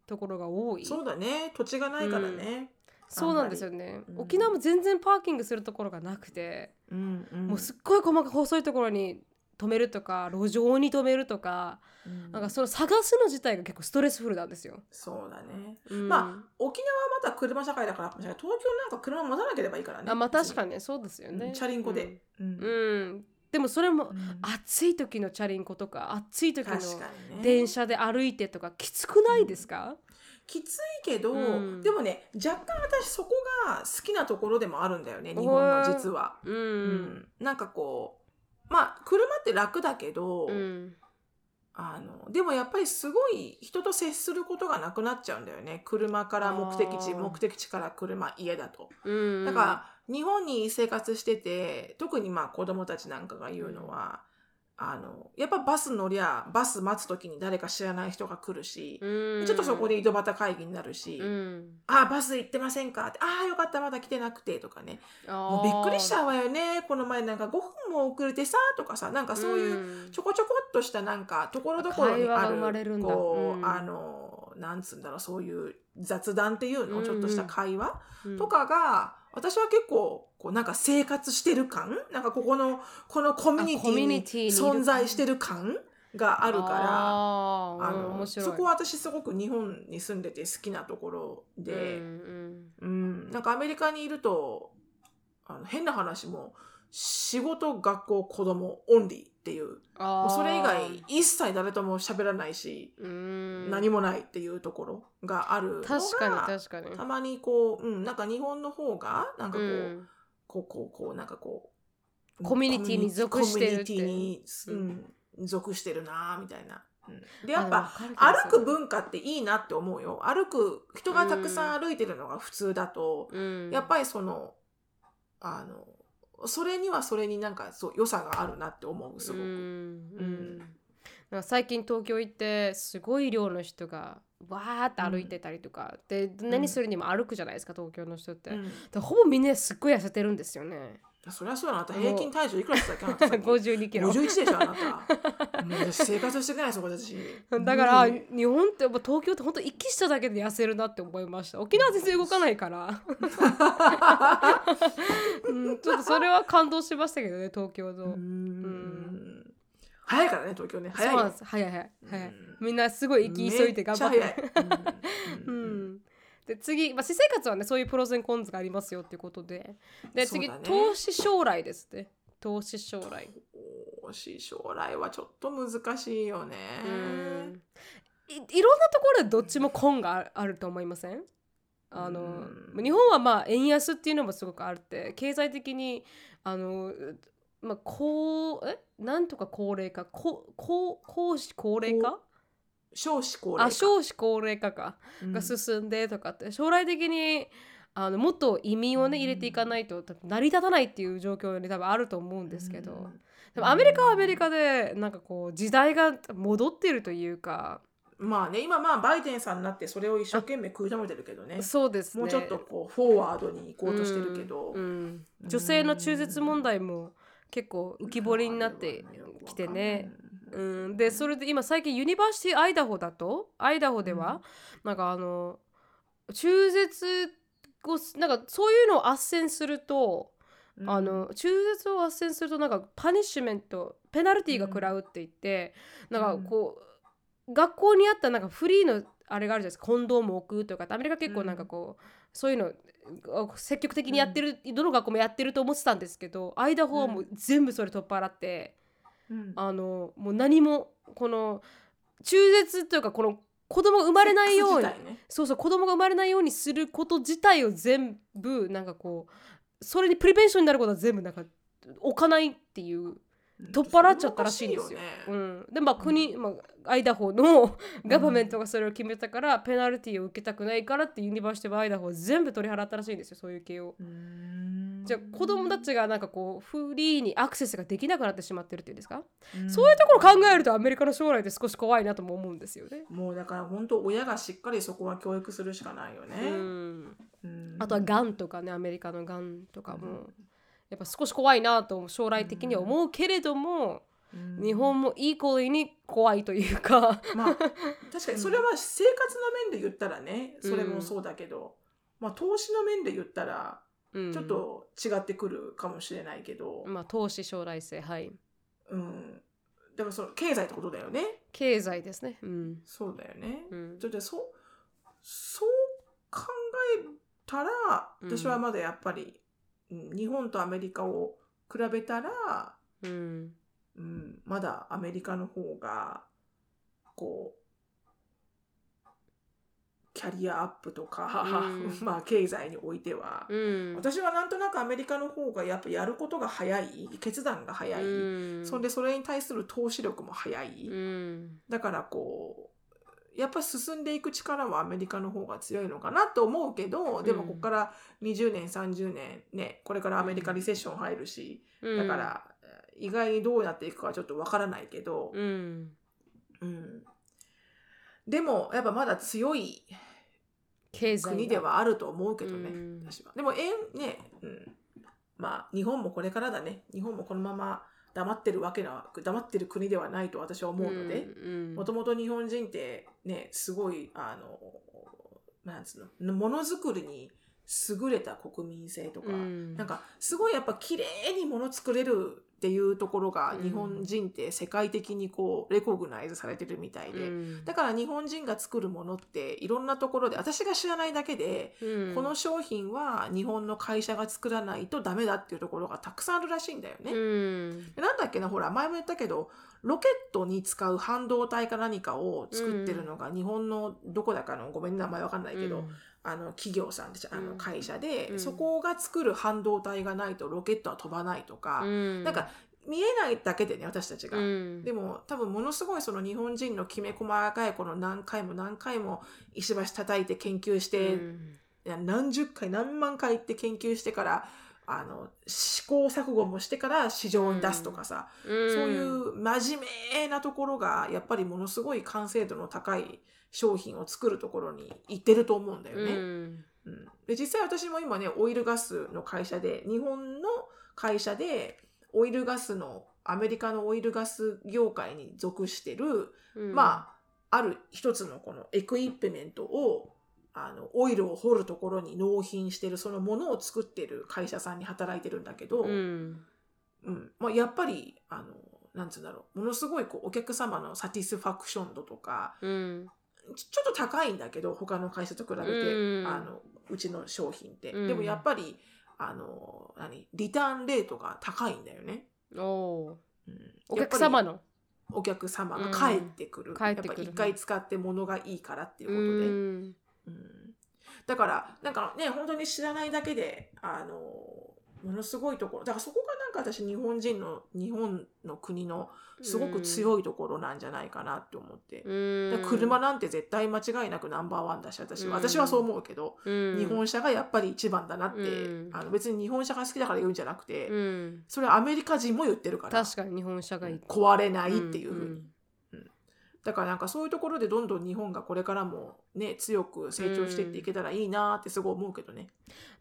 ところが多い。そうだね土地がないからね。そうなんですよね、うん沖縄も全然パーキングするところがなくて、うんうんもうすっごい細かい細いところに止めるとか路上に止めるとか、うんなんかその探すの自体が結構ストレスフルなんですよ。そうだね。うんまあ沖縄はまた車社会だから東京なんか車持たなければいいからね。あまあ確かにそうですよね。うんチャリンコで。うんうん、うんでもそれもうん。暑い時のチャリンコとか暑い時の。電車で歩いてとかきつくないですか、きついけど、うん。でもね若干私そこが好きなところでもあるんだよね日本の実は。うん。うん。なんかこうまあ車って楽だけど、うん。あのでもやっぱりすごい人と接することがなくなっちゃうんだよね。車から目的地目的地から車家だと。うん。だから日本に生活してて特にまあ子供たちなんかが言うのは、あのやっぱバス乗りゃバス待つ時に誰か知らない人が来るし、うん。ちょっとそこで井戸端会議になるし「うん。あバス行ってませんか?」って「ああよかったまだ来てなくて」とかね。もうびっくりしちゃうわよね。この前なんか5分も遅れてさとかさなんかそういうちょこちょこっとしたなんかところどころにあるこう、うん。あのなんつうんだろうそういう雑談っていうの、うん。ちょっとした会話うん。とかが私は結構こうなんか生活してる感？なんかここのこのコミュニティに存在してる感があるから。あのそこは私すごく日本に住んでて好きなところで、うん。うん、なんかアメリカにいるとあの変な話も仕事学校子供オンリーっていう。もうそれ以外一切誰とも喋らないし、うん。何もないっていうところがあるのが確かに確かに。たまにこう、うん、なんか日本の方がなんかこう、うん。こうこうこうなんかこうコミュニティに属してるって。コミュニティに、うん、属してるなみたいな。うん。でやっあぱ歩く文化っていいなって思うよ。歩く人がたくさん。歩いてるのが普通だと、うん。やっぱりそのあのそれにはそれになんかそう良さがあるなって思うすごく。うん。ううん。んなんか最近東京行ってすごい量の人がわーって歩いてたりとか、で何するにも歩くじゃないですか東京の人って、うん。でほぼみんなすっごい痩せてるんですよねそりゃそうやな。あなた平均体重いくらですかあなたさっき。[LAUGHS] 52キロ。51でしょあなた。もう私生活してくれないそこで私。だから日本ってやっぱ東京って本当息しただけで痩せるなって思いました。沖縄全然動かないから、うん、ちょっとそれは感動しましたけどね東京の、うん。早いからね東京ね。早い早い早い。早い、うん。みんなすごい息急いで頑張って。ううん。ん、[LAUGHS] で次、まあ、私生活はねそういうプロセンコンズがありますよっていうことで。で次、ね。投資将来ですね投資将来。投資将来はちょっと難しいよね。うん。いいろんなところでどっちも根がああると思いません？あのうん。日本はまあ円安っていうのもすごくあるって経済的にあのまあこうえ？なんとか高齢化？ここ公子高齢化？少子高齢化。あ少子高齢化か、うん。が進んでとかって。将来的にあのもっと移民をねうん。入れていかないと成り立たないっていう状況に多分あると思うんですけど、うん。でもアメリカはアメリカでなんかこう時代が戻ってるというか。まあね今まあバイデンさんになってそれを一生懸命食い止めてるけどね。そうですね。もうちょっとこうフォワードに行こうとしてるけど、女性の中絶問題も結構浮き彫りになってきてね。うん、でそれで今最近ユニバーシティアイダホだと？アイダホでは、なんかあの中絶をなんかそういうのを斡旋すると、うん。あの中絶を斡旋するとなんかパニッシュメントペナルティーが食らうって言って、なんかこう、学校にあったなんかフリーのあれがあるじゃないですか。コンドームを置くとかアメリカ結構なんかこう、そういうのあ積極的にやってる、どの学校もやってると思ってたんですけどアイダホはもう全部それ取っ払って。うん。あのもう何もこの中絶というかこの子供が生まれないように、ね。そうそう子供が生まれないようにすること自体を全部なんかこうそれに prevention になることは全部なんか置かないっていう取っ払っちゃったらしいんですよ。うん、でまあ国、まあ、アイダホの [LAUGHS] government がそれを決めたから、ペナルティーを受けたくないからって University of Idaho は全部取り払ったらしいんですよそういう系を。じゃあ子供たちがなんかこうフリーにアクセスができなくなってしまってるっていうんですか、うん。そういうところ考えるとアメリカの将来って少し怖いなとも思うんですよね。もうだから本当親がしっかりそこは教育するしかないようね。ん、うん。あとはがんとかねアメリカのがんとかもやっぱ少し怖いなと将来的には思うけれども、うん。日本もイーコに怖いというか。まあ確かにそれは生活の面で言ったらねそれもそうだけど、まあ投資の面で言ったらうん。ちょっと違ってくるかもしれないけど、まあ投資将来性はい。うん、だからその経済ってことだよね。経済ですね。うん、そうだよね。うん。ちょっとそうそう考えたらうん。私はまだやっぱり、うん日本とアメリカを比べたら、うん。うん、まだアメリカの方がこうキャリアアップとか、うん。[LAUGHS] まあ経済においては、うん。私はなんとなくアメリカの方がやっぱやることが早い。決断が早い、うん。そんでそれに対する投資力も早い、うん。だからこうやっぱ進んでいく力はアメリカの方が強いのかなと思うけどでもここから20年30年ねこれからアメリカリセッション入るし、だから意外にどうなっていくかはちょっとわからないけど、うん。うん。でもやっぱまだ強い経済が。国ではあると思うけどね、うん。私は。でも円ね、うん、まあ日本もこれからだね。日本もこのまま黙ってるわけな黙ってる国ではないと私は思うので。うんもともと日本人ってねすごいあのなんつうのものづくりに優れた国民性とか、うんなんかすごいやっぱ綺麗にもの作れるっていうところがうん。日本人って世界的にこうレコグナイズされてるみたいで、うん。だから日本人が作るものっていろんなところで私が知らないだけで、うん。この商品は日本の会社が作らないとダメだっていうところがたくさんあるらしいんだよね。うん。でなんだっけなほら前も言ったけどロケットに使う半導体か何かを作ってるのが日本のどこだかのごめんね名前わかんないけど、あの企業さんであのうん。会社で、うん。そこが作る半導体がないとロケットは飛ばないとか、うん。なんか見えないだけでね私たちが。うん。でも多分ものすごいその日本人のきめ細かいこの何回も何回も石橋叩いて研究して、うん。何十回何万回って研究してからあの試行錯誤もしてから市場に出すとかさ、うん。そういう真面目なところがやっぱりものすごい完成度の高い商品を作るところに行ってると思うんだよね。うん。うん。で実際私も今ねオイルガスの会社で日本の会社でオイルガスのアメリカのオイルガス業界に属してる、うん。まあある一つのこのエクイプメントをあのオイルを掘るところに納品してるそのものを作ってる会社さんに働いてるんだけど、うん。うん。まあ、やっぱりあのなんつうんだろう。ものすごいこうお客様のサティスファクション度とかうんちちょっと高いんだけど他の会社と比べて、うん。あのうちの商品って、うん。でもやっぱりあの何リターンレートが高いんだよね、おー。うん。お客様の？りお客様が帰ってくる、うんやっぱ一回使って物がいいからっていううことで、ん。うん。だからなんかね本当に知らないだけであのものすごいところ。だからそこがなんか私日本人の日本の国のすごく強いところなんじゃないかなって思って、うん。車なんて絶対間違いなくナンバーワンだし私は、うん。私はそう思うけど、うん。日本車がやっぱり一番だなって、うん。あの別に日本車が好きだから言うんじゃなくて、うん。それはアメリカ人も言ってるから確かに日本車が壊れないっていうふうに、んだからなんかそういうところでどんどん日本がこれからもね強く成長していっていけたらいいなってすごい思うけどね、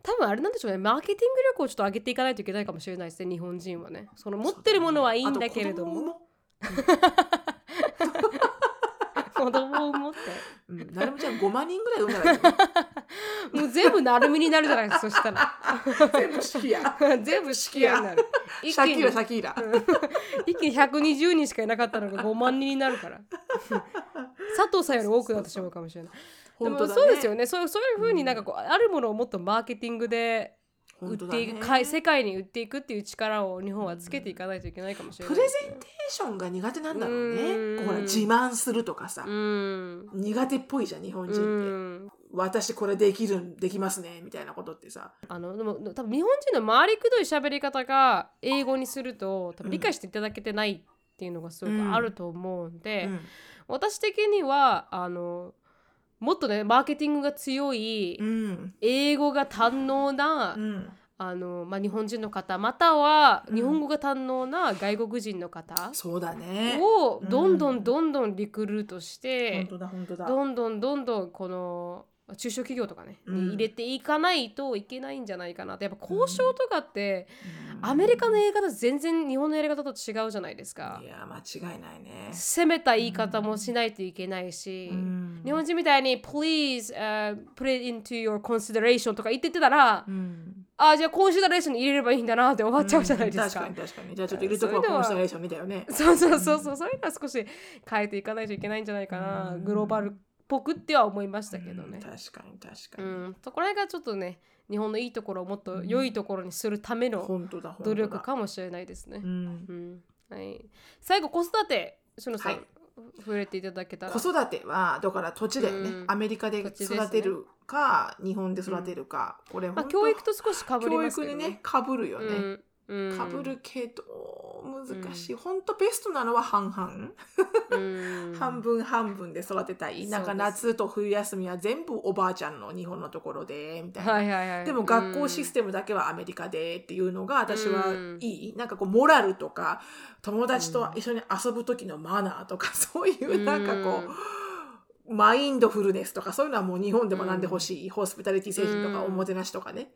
多分あれなんでしょうね。マーケティング力をちょっと上げていかないといけないかもしれないですね日本人はね。その持ってるものはいいんだけれども [LAUGHS] 子供を持って。うん、なるみちゃん5万人ぐらい産んだらいいの [LAUGHS] もう全部なるみになるじゃないですか [LAUGHS] そしたら。全部式や [LAUGHS] 全部式屋になる。一気に。ラシャキーラ。一気に120人しかいなかったのが5万人になるから。佐藤さんより多くなってしまうかもしれない。でもそうですよね。そうそういうふうになんかこう、あるものをもっとマーケティングで売っていく、かい世界に売っていくっていう力を日本はつけていかないといけないかもしれないプレゼンテーションが苦手なんだろううん。ねほら自慢するとかさ、うん。苦手っぽいじゃん日本人って、うん。私これできるんできますねみたいなことってさ。あのでも多分日本人の回りくどい喋り方が英語にすると多分理解していただけてないっていうのがすごくあると思うんで、うん。私的にはあのもっとねマーケティングが強い、うん。英語が堪能な、うん。あのまあ、日本人の方またはうん。日本語が堪能な外国人の方そうだね。をうんどんどん。どんどんリクルートして本、当だ本当だ。どんどんどんどんこの中小企業とかね、うん。に入れていかないといけないんじゃないかなって。やっぱ交渉とかって、うん。アメリカのやり方全然日本のやり方と違うじゃないですか。い。や間違いないね、攻めた言い方もしないといけないし、うん。日本人みたいに please、uh, put it into your consideration とか言っててたら、うん。あじゃあコンシダレーションに入れればいいんだなって終わっちゃうじゃないですか。うん確かに確かに。じゃあちょっと入れとこうコンスタレーションみたいよね。そうそうそうそう、そういうのは少し変えていかないといけないんじゃないかな、うん。グローバルっぽくっては思いましたけどね。うん確かに確かうに、ん、そこら辺がちょっとね日本のいいところをもっと良いところにするための努力かもしれないですね。う。ん。うん。はい、最後子育てしのさん、はい。触れていただけたら。子育てはだから土地だよね、うん。アメリカで育てるか、日本で育てるか、これまあ、教育と少しかぶり教ますけどね。育にねかぶるよね、かぶるけど難しい、本当ベストなのは半々、うん。[LAUGHS] 半分半分で育てたい、なんか夏と冬休みは全部おばあちゃんの日本のところでみたいな、はいはいはい。でも学校システムだけはアメリカでっていうのが私はいい、なんかこうモラルとか友達と一緒に遊ぶ時のマナーとか [LAUGHS] そういうなんかこう、マインドフルネスとかそういうのはもう日本でもなんでほしい、ホスピタリティ精神とかうん。おもてなしとかね。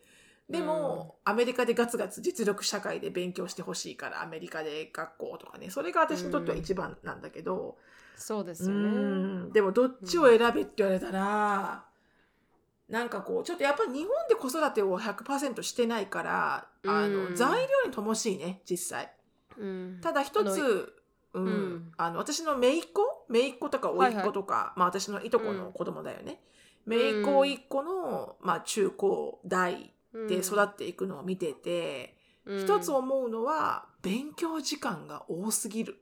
でも、アメリカでガツガツ実力社会で勉強してほしいからアメリカで学校とかね。それが私にとっては一番なんだけど、そうですうよね。ん。でもどっちを選べって言われたら、なんかこうちょっとやっぱり日本で子育てを100%してないから、あうん。の材料に乏しいね実際。うん。ただ一つうん。うん。あの私の姪っ子？姪っ子とか甥っ子とか、まあ、私のいとこのうん子供だよね、姪っ子甥っ子の、まあ、中高大で育っていくのを見てて、一つ思うのは勉強時間が多すぎる。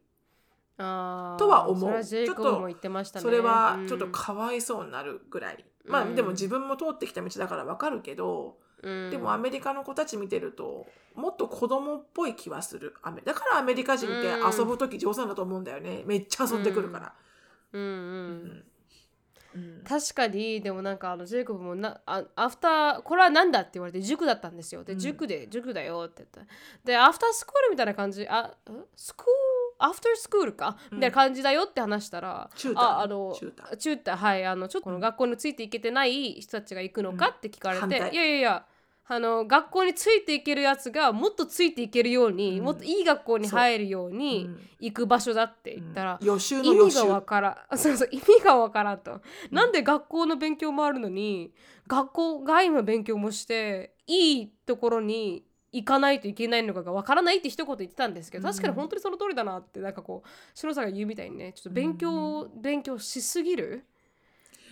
ととは思う。それはジェイコブも言ってましたね。それはうん。ちょっとかわいそうになるぐらい、まあうんでも自分も通ってきた道だからわかるけど、うん。でもアメリカの子たち見てるともっと子供っぽい気はする。だからアメリカ人って遊ぶ時上手なんだと思うんだよね。めっちゃ遊んでくるから、うん。ううんん。うん確かにでもなんかあのジェイコブもなあアフターこれは何だって言われて塾だったんですよ。でうん。塾で、塾だよって言ったでアフタースクールみたいな感じあんスクール？アフタースクールか、うん。みたいな感じだよって話したらチューター。ああのチューター。はいあのちょっとこの学校についていけてない人たちが行くのかって聞かれて、いやいやいやあの学校についていけるやつがもっとついていけるように、うん。もっといい学校に入るよううにん行く場所だって言ったら、予習の意予習。味がわからん [LAUGHS] そうそう意味がわからんと、なんで学校の勉強もあるのに学校外の勉強もしていいところに行かないといけないのかがわからないって一言言ってたんですけど確かに本当にその通りだなってなんかこう篠さんが言うみたいにねちょっと勉強、勉強しすぎる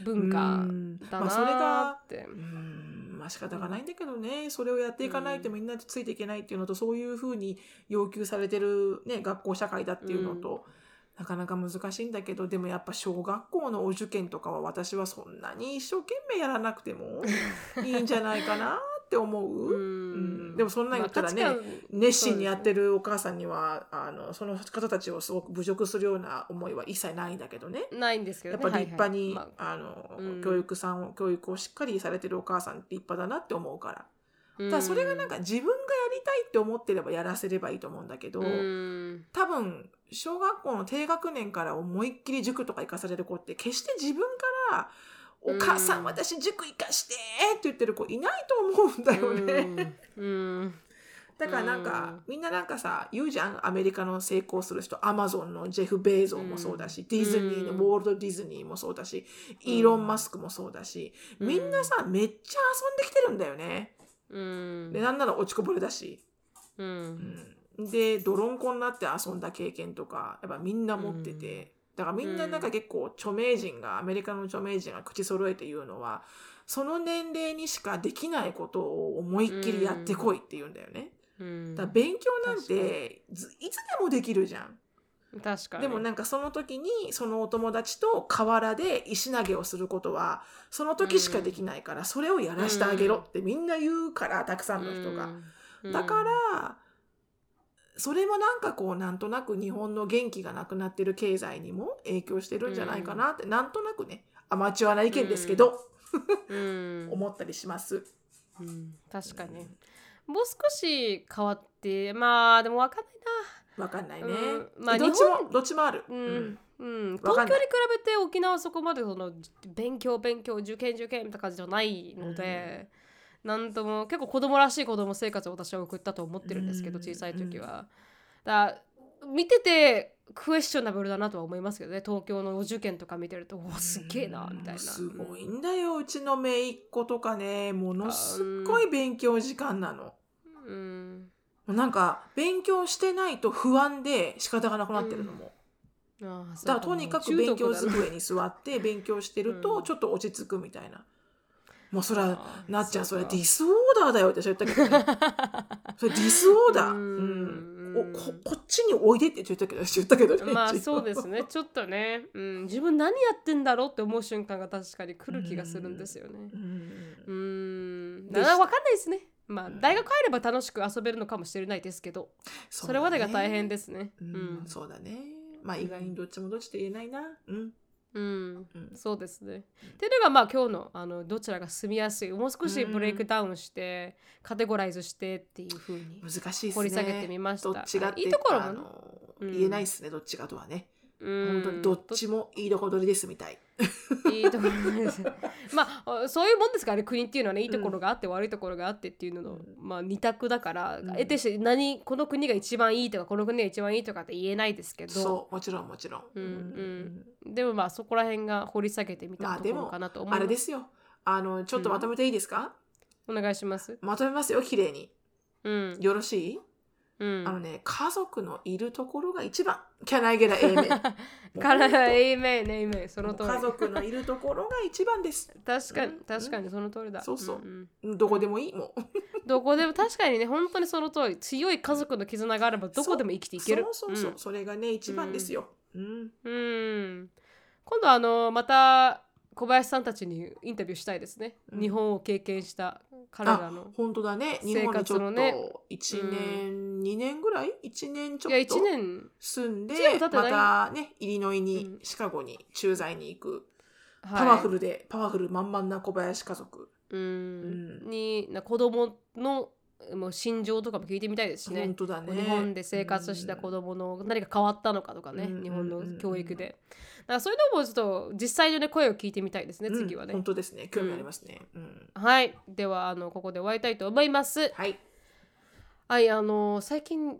文化うん。だまあそれながって、うんまあ仕方がないんだけどね。それをやっていかないとみんなでついていけないっていうのと、そういうふうに要求されてる、ね、学校社会だっていうのと、なかなか難しいんだけどでもやっぱ小学校のお受験とかは私はそんなに一生懸命やらなくてもいいんじゃないかな [LAUGHS] っって思う、ううん。でもそんなん言ったらね、まあ熱心にやってるお母さんには、あのその方たちをすごく侮辱するような思いは一切ないんだけどね。ないんですけどやっねぱ立派に、はい。はいまああの、うん。教育さんを教育をしっかりされてるお母さんって立派だなって思うから。だそれがなんか自分がやりたいって思ってればやらせればいいと思うんだけど、うん。多分小学校の低学年から思いっきり塾とか行かされる子って決して自分から「お母さん、うん。私塾行かして!」って言ってる子いないと思うんだよね。だからなんか、みんななんかさ言うじゃんアメリカの成功する人。アマゾンのジェフ・ベーゾーもそうだし、ディズニーのうん。ウォールド・ディズニーもそうだし、イーロン・マスクもそうだし、うん。みんなさめっちゃ遊んできてるんだよね。うん。でなんなら落ちこぼれだし。ううん。んで泥んこになって遊んだ経験とかやっぱみんな持ってて、だからみんななんか結構著名人がアメリカの著名人が口揃えて言うのはその年齢にしかできないことを思いっきりやってこいって言うんだよね。うん。だから勉強なんてずいつでもできるじゃん。確かに。でもなんかその時にそのお友達と河原で石投げをすることはその時しかできないからそれをやらしてあげろってみんな言うからたくさんの人が。うん。だからそれもなんかこうなんとなく日本の元気がなくなってる経済にも影響してるんじゃないかなって、なんとなくねアマチュアな意見ですけど、うん。[LAUGHS] 思ったりします。うん。確かに。もう少し変わってまあでも分かんないわかんないね。うん。まあどっちもどっちもある。なうん、うん、東京に比べて沖縄はそこまでその勉強勉強受験受験みたいな感じじゃないので、なんとも結構子供らしい子供生活を私は送ったと思ってるんですけど、うん小さい時は。だ見ててクエスチョナブルだなとは思いますけどね東京のお受験とか見てるとおすっげえなみたいな。すごいんだようちの姪っ子とかねものすっごい勉強時間なの。うんなんか勉強してないと不安で仕方がなくなってるのも。ああだからとにかく勉強机に座って勉強してるとうんちょっと落ち着くみたいな。もうそれはあーなっちゃんそれディスオーダーだよって言ったけどね。[LAUGHS] それディスオーダー。ううんん。おここっちにおいでって言ったけど言ったけどね。まあそうですねちょっとね、うん、自分何やってんだろうって思う瞬間が確かに来る気がするんですよねうんうーんでなわかんないですねまあうん大学入れば楽しく遊べるのかもしれないですけどそれまでが大変ですねううんんそうだね。まあ意外にどっちもどっちって言えないな。うん。うんうんそうですね。っていうのがまあ今日のあのどちらが住みやすいもう少しブレイクダウンして、カテゴライズしてっていう風に難しい。掘り下げてみましたどっちがっていいところもね言えないですね、どっちがとはね。うん本当にどっちもいいとこ取りですみたい。[LAUGHS] いいところです。[LAUGHS] まあそういうもんですからね国っていうのはねいいところがあって悪いところがあってっていうのの、うんまあ二択だから、うん得てして何この国が一番いいとかこの国が一番いいとかって言えないですけどそう、もちろんもちろん。うんうんでもまあそこら辺が掘り下げてみたところかなと思います。あれですよ。あの、ちょっとまとめていいですか、お願いします。まとめますよ、綺麗に。うん。よろしい、うん。あのね、家族のいるところが一番。Can I get an amen? から、エイメン、エイメン、その通り。家族のいるところが一番です。確かにうん、確かにその通りだ。そうそうんんどこでもいいもう。[LAUGHS] どこでも確かにね、本当にその通り。強い家族の絆があればどこでも生きていける。そうそうそう、それがね、一番ですよ。うん。今度あのまた小林さんたちにインタビューしたいですね。うん日本を経験した彼らあの。本当だね。日生本にちょっ活のねと1年、2年ぐらい ?1 年ちょっと？1年。住んでまたねイリノイに、うん。シカゴに駐在に行く。はい。パワフルで、パワフル満々な小林家族、うん。うん。にな子供のもう心情とかも聞いてみたいですしね。本。当だね。日本で生活した子供の何か変わったのかとかね、うん。日本の教育で。だからそういうのもちょっと実際の、ね、声を聞いてみたいですね、うん。次はね。本当ですね。興味ありますね、うん。はい。では、あのここで終わりたいと思います。はい、はい、あの最近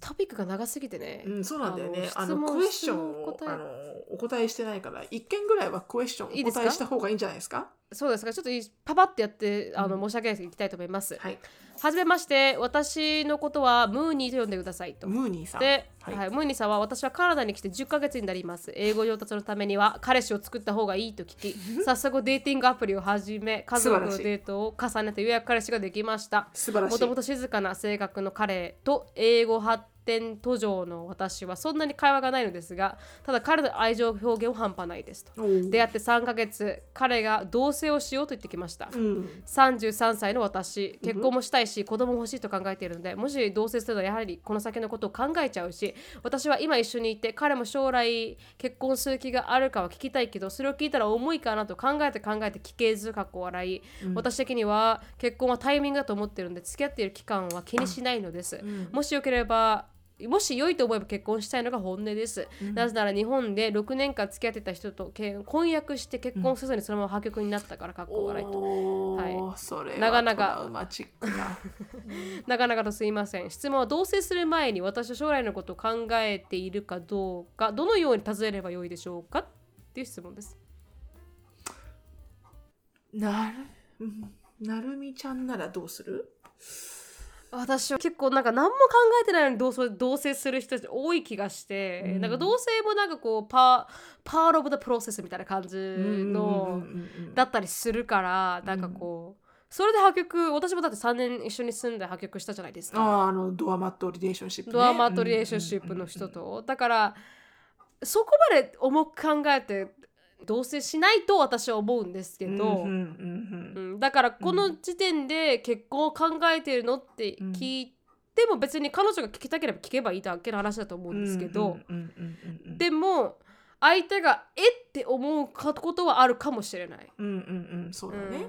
トピックが長すぎてね。うん、そうなんだよね。ああのクエスチョンをあのお答えしてないから一件ぐらいはクエスチョンおいいですか？答えした方がいいんじゃないですか？そうですか、ちょっといいパパってやってあの、うん。申し訳ないですいきたいと思います。はいはじめまして、私のことはムーニーと呼んでくださいと。ムーニーさんで、ははいいムーニーさんは私はカナダに来て10ヶ月になります。英語上達のためには彼氏を作った方がいいと聞き、[LAUGHS] 早速デーティングアプリを始め、家族のデートを重ねてようやく彼氏ができました。素晴らしいもともと静かな性格の彼と英語発点途上の私はそんなに会話がないのですがただ彼の愛情表現は半端ないですと。出会って3ヶ月彼が同棲をしようと言ってきました、うん。33歳の私結婚もしたいし子供も欲しいと考えているのでもし同棲するのはやはりこの先のことを考えちゃうし私は今一緒にいて彼も将来結婚する気があるかは聞きたいけどそれを聞いたら重いかなと考えて考えて聞けずかっこ笑い、私的には結婚はタイミングだと思ってるので付き合っている期間は気にしないのです、もしよければもし良いと思えば結婚したいのが本音です、なぜなら日本で6年間付き合ってた人とけ婚約して結婚せずにそのまま破局になったからかっこ笑いと。はそれはなかなか。な。[LAUGHS] なかなかとすいません。質問は同棲する前に私は将来のことを考えているかどうか、どのように尋ねればよいでしょうかっていう質問です。なるうんなるみちゃんならどうする？私は結構なんか何も考えてないのに同棲同棲する人たち多い気がして、うん。なんか同棲もなんかこうパーパーオブザプロセスみたいな感じのだったりするからなんかこう、それで破局私もだって3年一緒に住んで破局したじゃないですか。あああのドアマットリレーションシップ、ね、ドアマットリレーションシップの人と。だからそこまで重く考えて同棲しないと私は思うんですけど、うんだからこの時点で結婚を考えてるのって聞いても別に彼女が聞きたければ聞けばいいだけの話だと思うんですけど、でも相手がえって思うことはあるかもしれない。うんうんうんそうだね、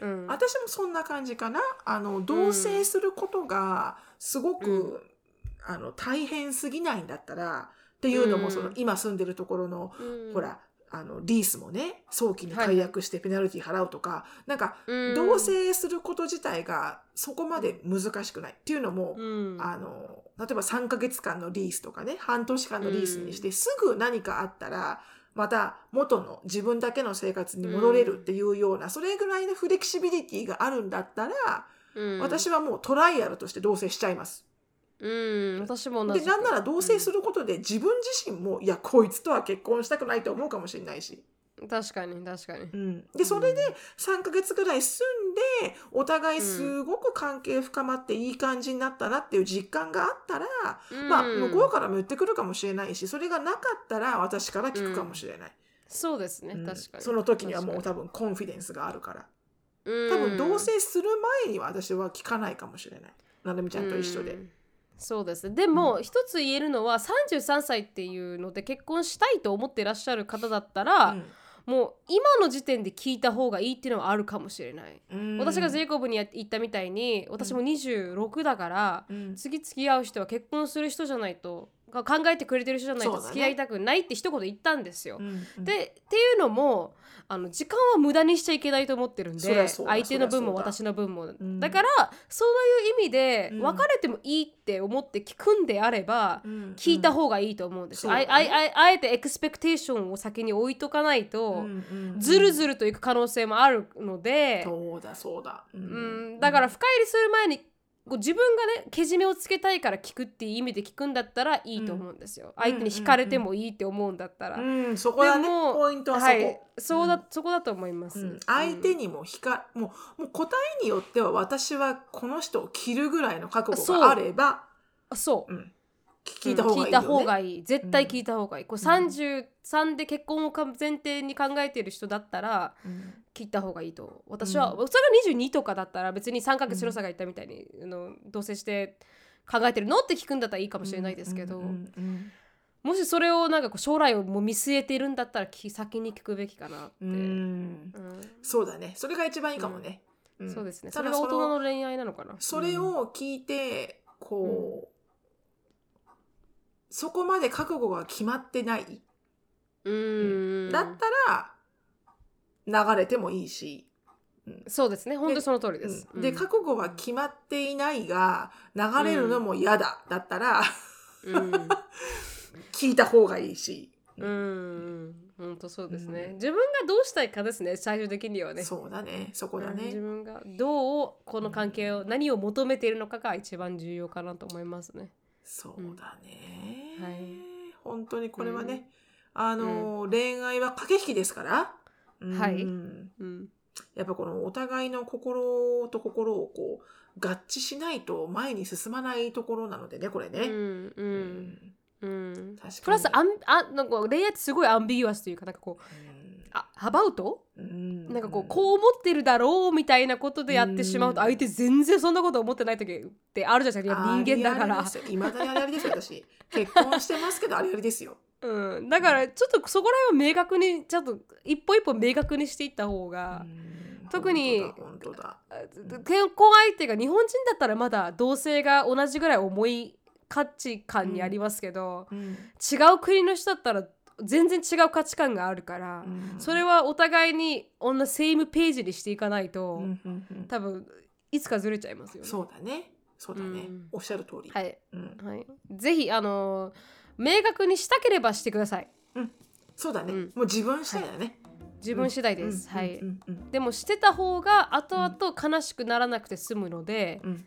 うん。うん。私もそんな感じかな。あの同棲することがすごく、うん。あの大変すぎないんだったらっていうのも、うん。その今住んでるところの、うん。ほらあのリースもね早期に解約してペナルティ払うとか、なんかうん。同棲すること自体がそこまで難しくない。っていうのも、うん。あの例えば3ヶ月間のリースとかね半年間のリースにして、すぐ何かあったらまた元の自分だけの生活に戻れるっていうような、それぐらいのフレキシビリティがあるんだったら、うん。私はもうトライアルとして同棲しちゃいます。うん私も同じでなんなら同棲することで自分自身も、いやこいつとは結婚したくないと思うかもしれないし。確かに確かに。うん、でそれで3ヶ月ぐらい住んでお互いすごく関係深まっていい感じになったなっていう実感があったら、まあ向こうからも言ってくるかもしれないしそれがなかったら私から聞くかもしれない、そうですね、うん。確かに。その時にはもう多分コンフィデンスがあるから。に多分同うん棲する前には私は聞かないかもしれない。なるみちゃんと一緒で。うんそうです。でも、一つ言えるのは33歳っていうので結婚したいと思っていらっしゃる方だったら、もう今の時点で聞いた方がいいっていうのはあるかもしれない、うん。私がジェイコブにや言ったみたいに私も26だから、うん。次付き合う人は結婚する人じゃないとか考えてくれてる人じゃないと付き合いたくないって一言言ったんですよ。うんうん。でっていうのもあの時間は無駄にしちゃいけないと思ってるんで相手の分も私の分も、ん。だからそういう意味でうん。別れてもいいって思って聞くんであれば、うん聞いた方がいいと思うんです。うだね。ああああえてエクスペクテーションを先に置いとかないと、ずるずるといく可能性もあるので、そうだそうだ、ううん、だから深入りする前に自分がねけじめをつけたいから聞くっていう意味で聞くんだったらいいと思うんですよ、相手に惹かれてもいいって思うんだったら、うん、そこだね。ポイントはそこ、はい、そうだ、そこだと思います、うん。相手にもひか、もうもう答えによっては私はこの人を切るぐらいの覚悟があればあそう、うん。聞いた方がいいよ、ね。聞いた方がいい。絶対聞いた方がいい、こう33で結婚をか前提に考えている人だったらうん聞いた方がいいと私は、うそれが22とかだったら別に3ヶ月白さが言ったみたいに、あの同棲して考えてるのって聞くんだったらいいかもしれないですけど、うんうんうんもしそれをなんかこう将来をもう見据えているんだったらき先に聞くべきかなって、うん。うん。そうだね。それが一番いいかもね、ん。そうですね。ただそれが大人のそ恋愛なのかな。それを聞いてこう、そこまで覚悟が決まってない、うん。だったら流れてもいいし、そうですね。本当にその通りです、うん。で覚悟は決まっていないが流れるのも嫌だ、だったらうん。[LAUGHS] 聞いた方がいいし、うん。うん本当そうですね、うん。自分がどうしたいかですね最終的にはね。そうだね。そこだうん。自ね、分がどうこの関係を何を求めているのかが一番重要かなと思いますね。そうだね、はい。本当にこれはね、あの、恋愛は駆け引きですから、うんはい。うん。やっぱこのお互いの心と心をこう合致しないと前に進まないところなのでねこれね。うんううん。うん。確かに。プラスあんあなんか恋愛ってすごいアンビギュアスというかなんかこうあハバウトうん。なんかこうこう思ってるだろうみたいなことでやってしまうとうん。相手全然そんなこと思ってない時ってあるじゃないですか。人間だから。いまだにあれあれですよ私。結婚してますけどあれあれですよ。うん、だからちょっとそこら辺を明確にちょっと一歩一歩明確にしていった方が、うん。特に本当だ結婚相手が日本人だったらまだ同性が同じぐらい重い価値観にありますけど、うん。違う国の人だったら全然違う価値観があるから、うん。それはお互いに同じセームページにしていかないと、多分いつかずれちゃいますよね。そうだね。そうだね、うん。おっしゃる通り。はい、うん。はい、ぜひあの明確にしたければしてください。そうだね、うん。もう自分次第だね。自分次第です。うん。はい。うん。うん。でもしてた方が後々悲しくならなくて済むので、うん。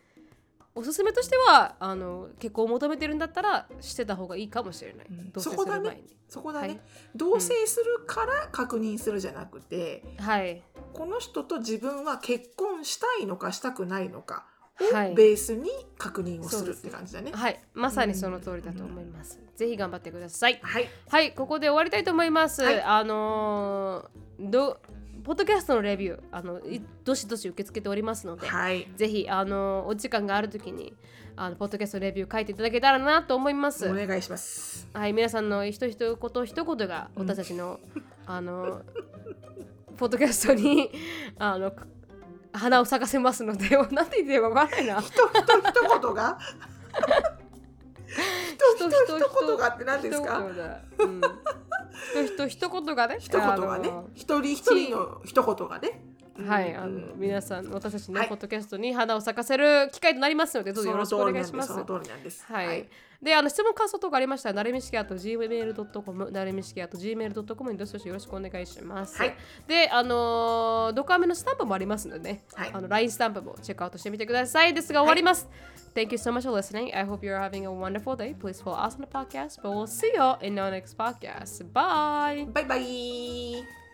おすすめとしてはあの結婚を求めてるんだったらしてた方がいいかもしれない、そこだね。そこだね、はい。同棲するから確認するじゃなくて、はい。この人と自分は結婚したいのかしたくないのか。はいをベースに確認をするって感じだね。はい。まさにその通りだと思います、ぜひ頑張ってください。はい、はい。ここで終わりたいと思います、はい。あのーどポッドキャストのレビューあのいどしどし受け付けておりますので、はい、ぜひあのお時間があるときにあのポッドキャストレビュー書いていただけたらなと思います。お願いします。はい、皆さんの一言一一言が私たちの、あのポッドキャストにあの花を咲かせますので、なんて言ってかわからないな。ひとひと一言が？ひとひと一言がって何ですか？一言だうん、ひとひと一言がね。一言がね一人一人の一言がね。はい、あの皆さん私たちのポッドキャストに花を咲かせる機会となりますので、どうぞよろしくお願いします。はい。で、あの質問感想とかありましたら、なれみしきあと gmail.com、なれみしきあと gmail.com にどしどしよろしくお願いします。はいで、あのー、ドカメのスタンプもありますのでね、はいあの LINE スタンプもチェックアウトしてみてください。ですが終わります。Thank you so much for listening. I hope you're having a wonderful day. Please follow us on the podcast, but we'll see you in our next podcast. Bye! バイバイ。